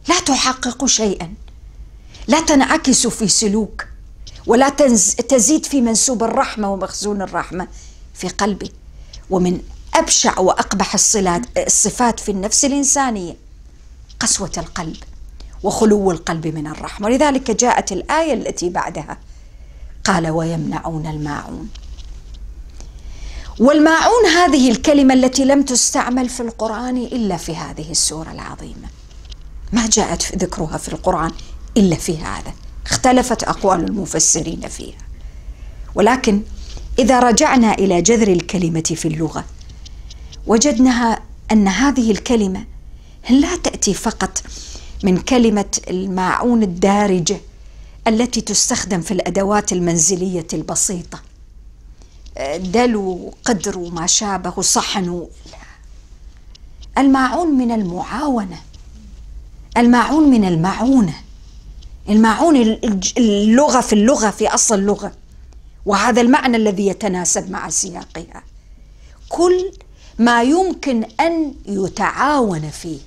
لا تحقق شيئا. لا تنعكس في سلوك ولا تزيد في منسوب الرحمة ومخزون الرحمة في قلبه ومن أبشع وأقبح الصفات في النفس الإنسانية قسوة القلب وخلو القلب من الرحمة. ولذلك جاءت الآية التي بعدها قال ويمنعون الماعون. والماعون هذه الكلمة التي لم تستعمل في القرآن إلا في هذه السورة العظيمة. ما جاءت ذكرها في القرآن إلا في هذا. اختلفت أقوال المفسرين فيها. ولكن إذا رجعنا إلى جذر الكلمة في اللغة وجدناها أن هذه الكلمة لا تأتي فقط من كلمة الماعون الدارجة التي تستخدم في الأدوات المنزلية البسيطة. دلو قدر وما شابه صحن. الماعون من المعاونة. الماعون من المعونة. الماعون اللغة في اللغة في أصل اللغة. وهذا المعنى الذي يتناسب مع سياقها. كل ما يمكن أن يتعاون فيه.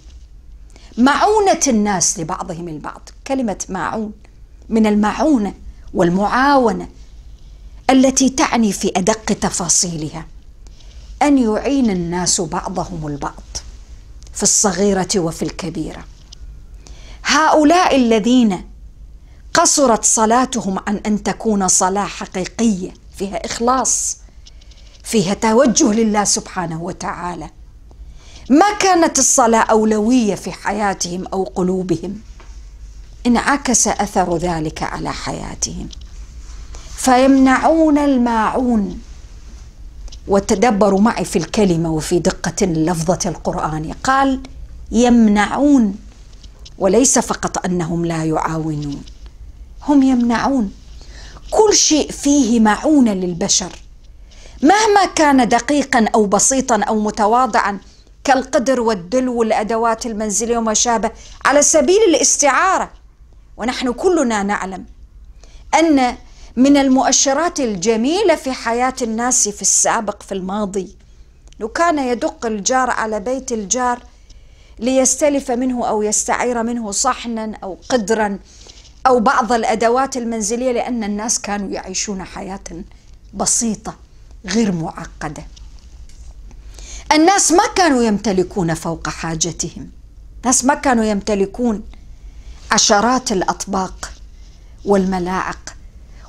معونة الناس لبعضهم البعض. كلمة معون من المعونة والمعاونة التي تعني في أدق تفاصيلها أن يعين الناس بعضهم البعض في الصغيرة وفي الكبيرة. هؤلاء الذين قصرت صلاتهم عن أن تكون صلاة حقيقية فيها إخلاص فيها توجه لله سبحانه وتعالى. ما كانت الصلاة أولوية في حياتهم أو قلوبهم؟ انعكس أثر ذلك على حياتهم. فيمنعون الماعون وتدبروا معي في الكلمة وفي دقة لفظة القرآن. قال يمنعون وليس فقط أنهم لا يعاونون. هم يمنعون. كل شيء فيه معونة للبشر. مهما كان دقيقا أو بسيطا أو متواضعا كالقدر والدلو والأدوات المنزلية وما شابه على سبيل الاستعارة. ونحن كلنا نعلم أن من المؤشرات الجميلة في حياة الناس في السابق في الماضي لو كان يدق الجار على بيت الجار ليستلف منه أو يستعير منه صحنا أو قدرا أو بعض الأدوات المنزلية لأن الناس كانوا يعيشون حياة بسيطة غير معقدة. الناس ما كانوا يمتلكون فوق حاجتهم. الناس ما كانوا يمتلكون عشرات الأطباق والملاعق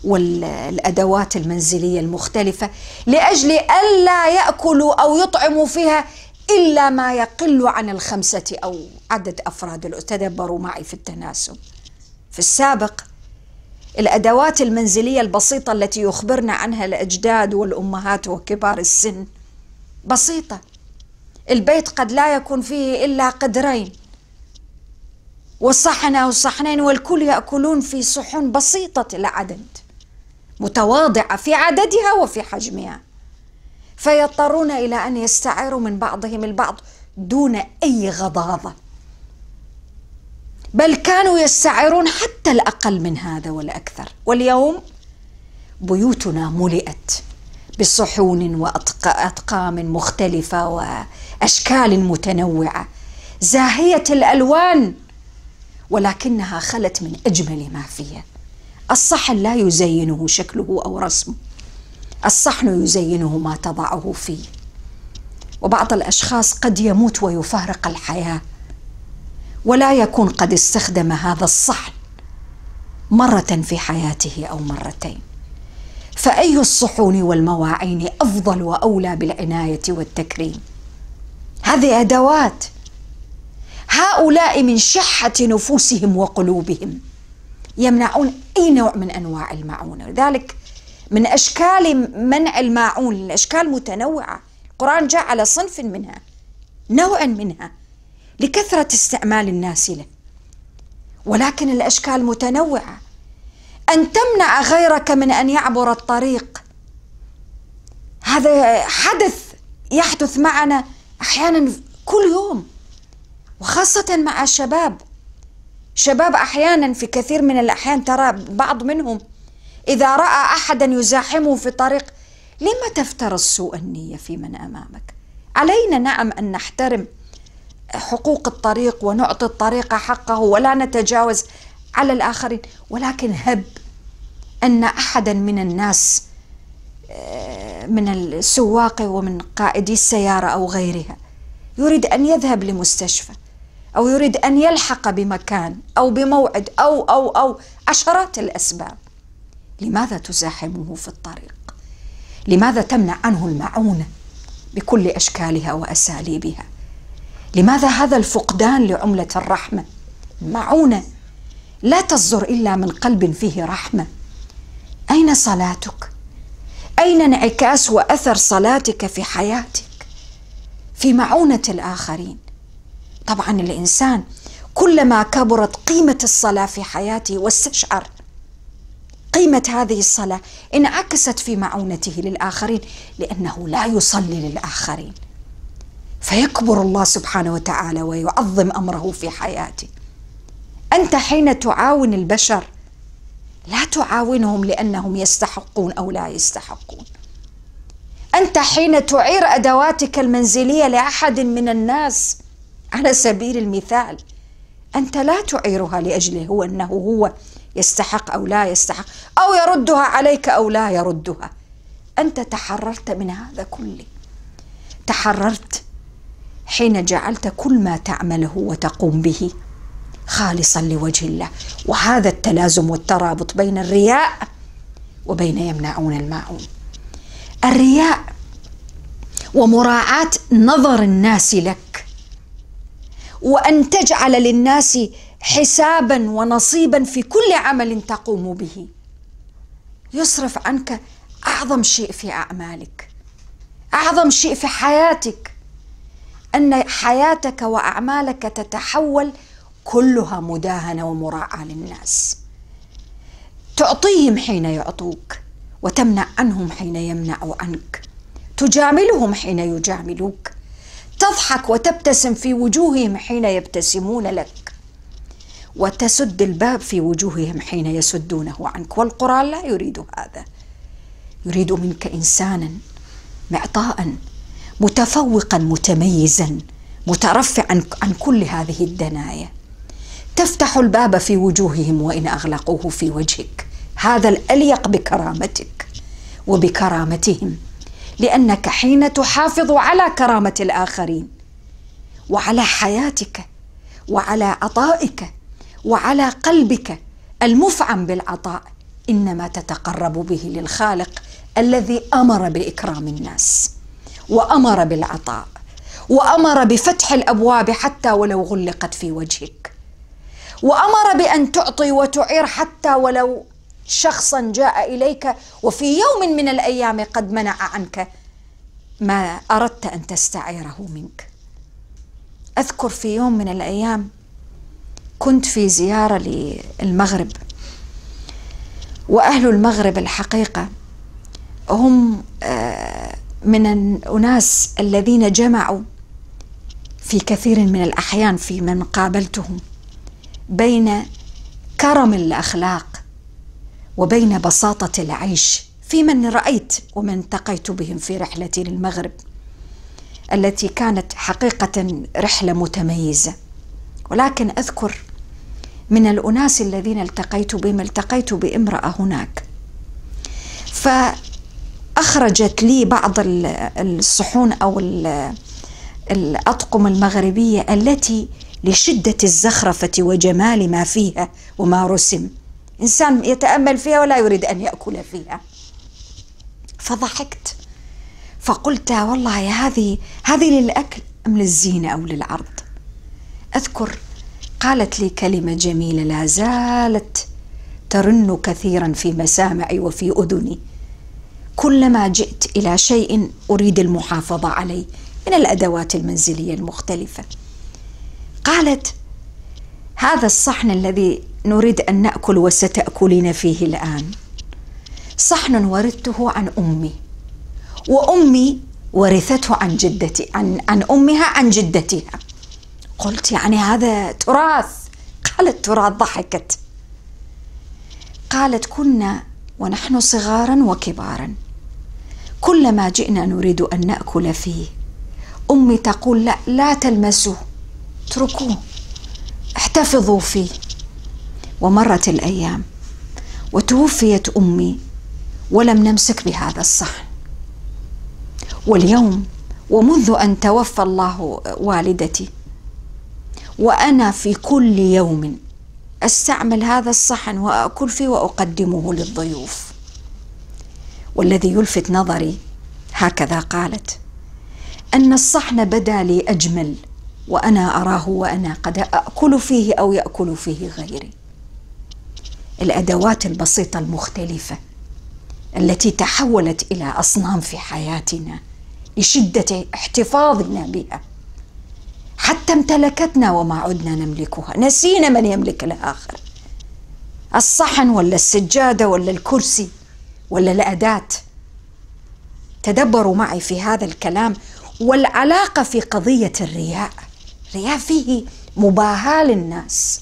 والأدوات المنزلية المختلفة لأجل ألا يأكلوا أو يطعموا فيها إلا ما يقل عن الخمسة أو عدد أفراد تدبروا معي في التناسب. في السابق الأدوات المنزلية البسيطة التي يخبرنا عنها الأجداد والأمهات وكبار السن. بسيطة. البيت قد لا يكون فيه إلا قدرين. وصحن أو صحنين والكل يأكلون في صحن بسيطة العدد متواضعة في عددها وفي حجمها. فيضطرون إلى أن يستعيروا من بعضهم البعض دون أي غضاضة. بل كانوا يستعيرون حتى الأقل من هذا والأكثر. واليوم بيوتنا ملئت بصحون واطقام مختلفة وأشكال متنوعة زاهية الألوان ولكنها خلت من أجمل ما فيها. الصحن لا يزينه شكله أو رسمه. الصحن يزينه ما تضعه فيه. وبعض الأشخاص قد يموت ويفارق الحياة. ولا يكون قد استخدم هذا الصحن مرة في حياته أو مرتين. فأي الصحون والمواعين أفضل وأولى بالعناية والتكريم؟ هذه أدوات. هؤلاء من شحة نفوسهم وقلوبهم. يمنعون أي نوع من أنواع المعونه لذلك من أشكال منع الماعون الاشكال متنوعة. القرآن جعل صنف منها نوع منها. لكثرة استعمال الناس له. ولكن الأشكال متنوعة. أن تمنع غيرك من أن يعبر الطريق. هذا حدث يحدث معنا أحيانا كل يوم. وخاصة مع الشباب. شباب أحيانا في كثير من الأحيان ترى بعض منهم إذا رأى أحدا يزاحمه في طريق لما تفترض سوء النية في من أمامك؟ علينا نعم أن نحترم حقوق الطريق ونعطي الطريق حقه ولا نتجاوز على الآخرين. ولكن هب أن أحدا من الناس آه، من السواق ومن قائدي السيارة أو غيرها يريد أن يذهب لمستشفى أو يريد أن يلحق بمكان أو بموعد أو أو أو عشرات الأسباب. لماذا تزاحمه في الطريق؟ لماذا تمنع عنه المعونة بكل أشكالها وأساليبها؟ لماذا هذا الفقدان لعملة الرحمة؟ معونة. لا تصدر إلا من قلب فيه رحمة. أين صلاتك؟ أين انعكاس وأثر صلاتك في حياتك؟ في معونة الآخرين. طبعا الإنسان كلما كبرت قيمة الصلاة في حياته واستشعر قيمة هذه الصلاة انعكست في معونته للآخرين لأنه لا يصلي للآخرين. فيكبر الله سبحانه وتعالى ويعظم أمره في حياته. أنت حين تعاون البشر لا تعاونهم لأنهم يستحقون أو لا يستحقون. أنت حين تعير أدواتك المنزلية لأحد من الناس على سبيل المثال أنت لا تعيرها لأجله هو أنه هو يستحق أو لا يستحق أو يردها عليك أو لا يردها. أنت تحررت من هذا كله. تحررت حين جعلت كل ما تعمله وتقوم به خالصا لوجه الله. وهذا التلازم والترابط بين الرياء وبين يمنعون الماعون الرياء ومراعاة نظر الناس لك وأن تجعل للناس حسابا ونصيبا في كل عمل تقوم به. يصرف عنك أعظم شيء في أعمالك أعظم شيء في حياتك. أن حياتك وأعمالك تتحول كلها مداهنة ومراعاة للناس. تعطيهم حين يعطوك وتمنع عنهم حين يمنعوا عنك. تجاملهم حين يجاملوك. تضحك وتبتسم في وجوههم حين يبتسمون لك. وتسد الباب في وجوههم حين يسدونه عنك. والقرآن لا يريد هذا. يريد منك انسانا معطاء متفوقا متميزا مترفعا عن كل هذه الدنايا. تفتح الباب في وجوههم وإن أغلقوه في وجهك. هذا الأليق بكرامتك وبكرامتهم لأنك حين تحافظ على كرامة الآخرين وعلى حياتك وعلى عطائك وعلى قلبك المفعم بالعطاء إنما تتقرب به للخالق الذي أمر بإكرام الناس. وأمر بالعطاء وأمر بفتح الأبواب حتى ولو غلقت في وجهك وأمر بأن تعطي وتعير حتى ولو شخصا جاء إليك وفي يوم من الأيام قد منع عنك ما أردت أن تستعيره منك. أذكر في يوم من الأيام كنت في زيارة للمغرب وأهل المغرب الحقيقة هم آه، من الأناس الذين جمعوا في كثير من الأحيان في من قابلتهم بين كرم الأخلاق وبين بساطة العيش. في من رأيت ومن التقيت بهم في رحلتي للمغرب التي كانت حقيقة رحلة متميزة. ولكن أذكر من الأناس الذين التقيت بهم التقيت بامرأة هناك. فاخرجت لي بعض الصحون أو الأطقم المغربية التي لشدة الزخرفة وجمال ما فيها وما رسم. إنسان يتأمل فيها ولا يريد أن يأكل فيها. فضحكت. فقلت والله هذه هذه للأكل أم للزينة أو للعرض؟ أذكر قالت لي كلمة جميلة لا زالت ترن كثيرا في مسامعي وفي أذني. كلما جئت إلى شيء أريد المحافظة عليه من الأدوات المنزلية المختلفة. قالت هذا الصحن الذي نريد أن نأكل وستأكلين فيه الآن. صحن ورثته عن أمي وأمي ورثته عن جدتي عن عن أمها عن جدتها. قلت يعني هذا تراث. قالت تراث ضحكت. قالت كنا ونحن صغارا وكبارا كلما جئنا نريد أن نأكل فيه. أمي تقول لا لا تلمسوه اتركوه احتفظوا فيه. ومرت الأيام وتوفيت أمي ولم نمسك بهذا الصحن. واليوم ومنذ أن توفى الله والدتي وأنا في كل يوم أستعمل هذا الصحن وأكل فيه وأقدمه للضيوف. والذي يلفت نظري هكذا قالت أن الصحن بدا لي أجمل وأنا أراه وأنا قد اكل فيه أو يأكل فيه غيري. الأدوات البسيطة المختلفة التي تحولت إلى أصنام في حياتنا لشدة احتفاظنا بها حتى امتلكتنا وما عدنا نملكها نسينا من يملك الآخر. الصحن ولا السجادة ولا الكرسي ولا الاداه تدبروا معي في هذا الكلام والعلاقة في قضية الرياء. الرياء فيه مباهاة للناس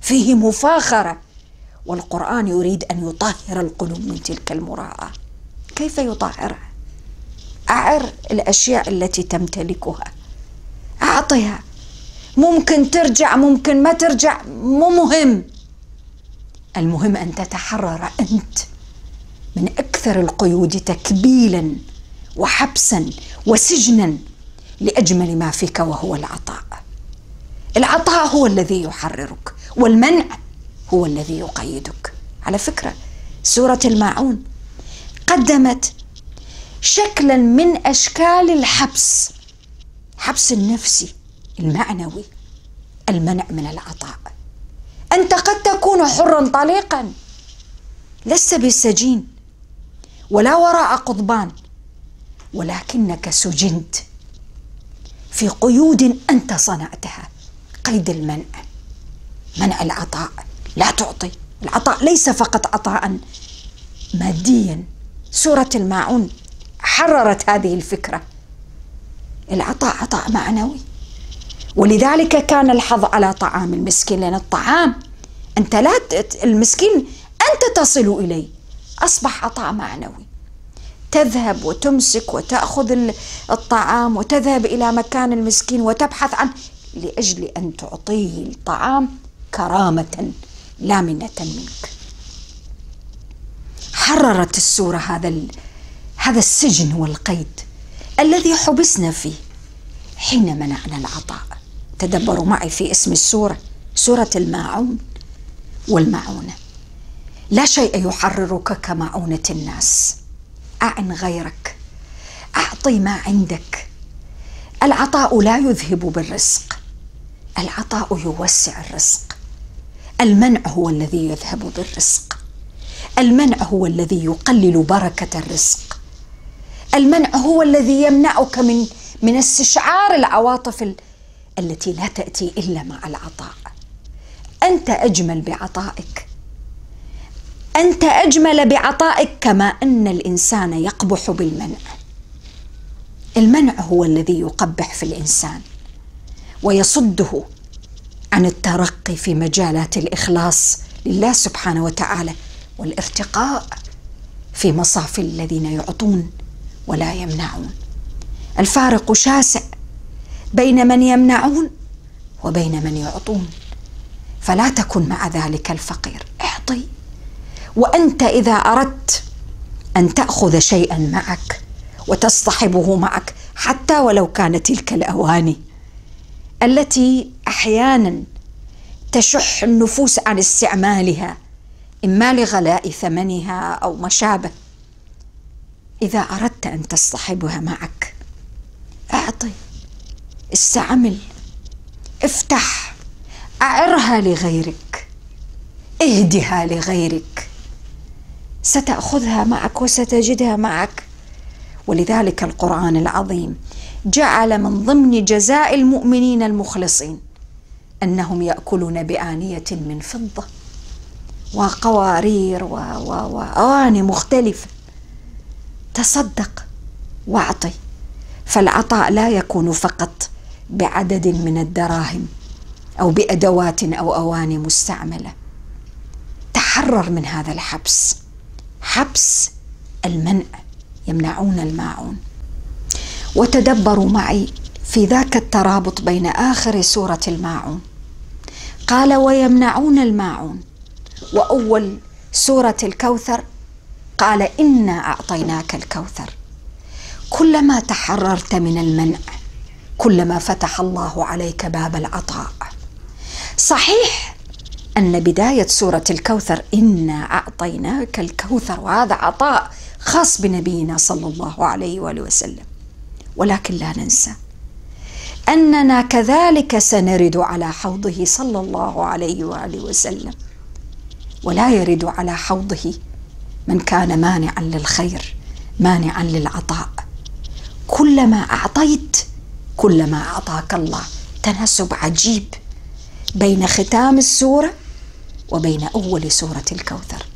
فيه مفاخرة والقرآن يريد أن يطهر القلوب من تلك المراءة. كيف يطهرها أعر الأشياء التي تمتلكها. أعطها. ممكن ترجع ممكن ما ترجع مو مهم. المهم أن تتحرر أنت. من أكثر القيود تكبيلا وحبسا وسجنا لأجمل ما فيك وهو العطاء. العطاء هو الذي يحررك والمنع هو الذي يقيدك. على فكرة سورة الماعون قدمت شكلا من أشكال الحبس حبس النفسي المعنوي المنع من العطاء. أنت قد تكون حرا طليقا لست بالسجين. ولا وراء قضبان ولكنك سجنت في قيود أنت صنعتها قيد المنع منع العطاء. لا تعطي العطاء ليس فقط عطاء ماديا. سورة الماعون حررت هذه الفكرة. العطاء عطاء معنوي. ولذلك كان الحظ على طعام المسكين لأن الطعام أنت لا المسكين أنت تصل إليه. أصبح عطاء معنوي تذهب وتمسك وتأخذ الطعام وتذهب إلى مكان المسكين وتبحث عنه لأجل أن تعطيه الطعام كرامة لا منة منك. حررت السوره هذا هذا السجن والقيد الذي حبسنا فيه حين منعنا العطاء. تدبروا معي في اسم السوره سورة الماعون والمعونه لا شيء يحررك كمعونة الناس. أعن غيرك. أعطي ما عندك. العطاء لا يذهب بالرزق. العطاء يوسع الرزق. المنع هو الذي يذهب بالرزق. المنع هو الذي يقلل بركة الرزق. المنع هو الذي يمنعك من من استشعار العواطف التي لا تأتي إلا مع العطاء. أنت أجمل بعطائك. أنت أجمل بعطائك كما أن الإنسان يقبح بالمنع. المنع هو الذي يقبح في الإنسان ويصده عن الترقي في مجالات الإخلاص لله سبحانه وتعالى والارتقاء في مصاف الذين يعطون ولا يمنعون. الفارق شاسع بين من يمنعون وبين من يعطون فلا تكن مع ذلك الفقير. اعطي. وأنت إذا أردت أن تأخذ شيئا معك وتصطحبه معك حتى ولو كانت تلك الأواني التي أحيانا تشح النفوس عن استعمالها إما لغلاء ثمنها أو ما شابه إذا أردت أن تصطحبها معك أعطي استعمل افتح أعرها لغيرك اهدها لغيرك. ستأخذها معك وستجدها معك. ولذلك القرآن العظيم جعل من ضمن جزاء المؤمنين المخلصين أنهم يأكلون بآنية من فضة وقوارير وأواني مختلفة. تصدق واعطي فالعطاء لا يكون فقط بعدد من الدراهم أو بأدوات أو أواني مستعملة. تحرر من هذا الحبس. حبس المنع يمنعون الماعون. وتدبروا معي في ذاك الترابط بين آخر سورة الماعون. قال ويمنعون الماعون. وأول سورة الكوثر قال إنا أعطيناك الكوثر. كلما تحررت من المنع كلما فتح الله عليك باب العطاء. صحيح أن بداية سورة الكوثر إنا أعطيناك الكوثر وهذا عطاء خاص بنبينا صلى الله عليه وآله وسلم. ولكن لا ننسى أننا كذلك سنرد على حوضه صلى الله عليه وآله وسلم. ولا يرد على حوضه من كان مانعا للخير مانعا للعطاء. كلما أعطيت كلما أعطاك الله. تناسب عجيب. بين ختام السورة وبين أول سورة الكوثر.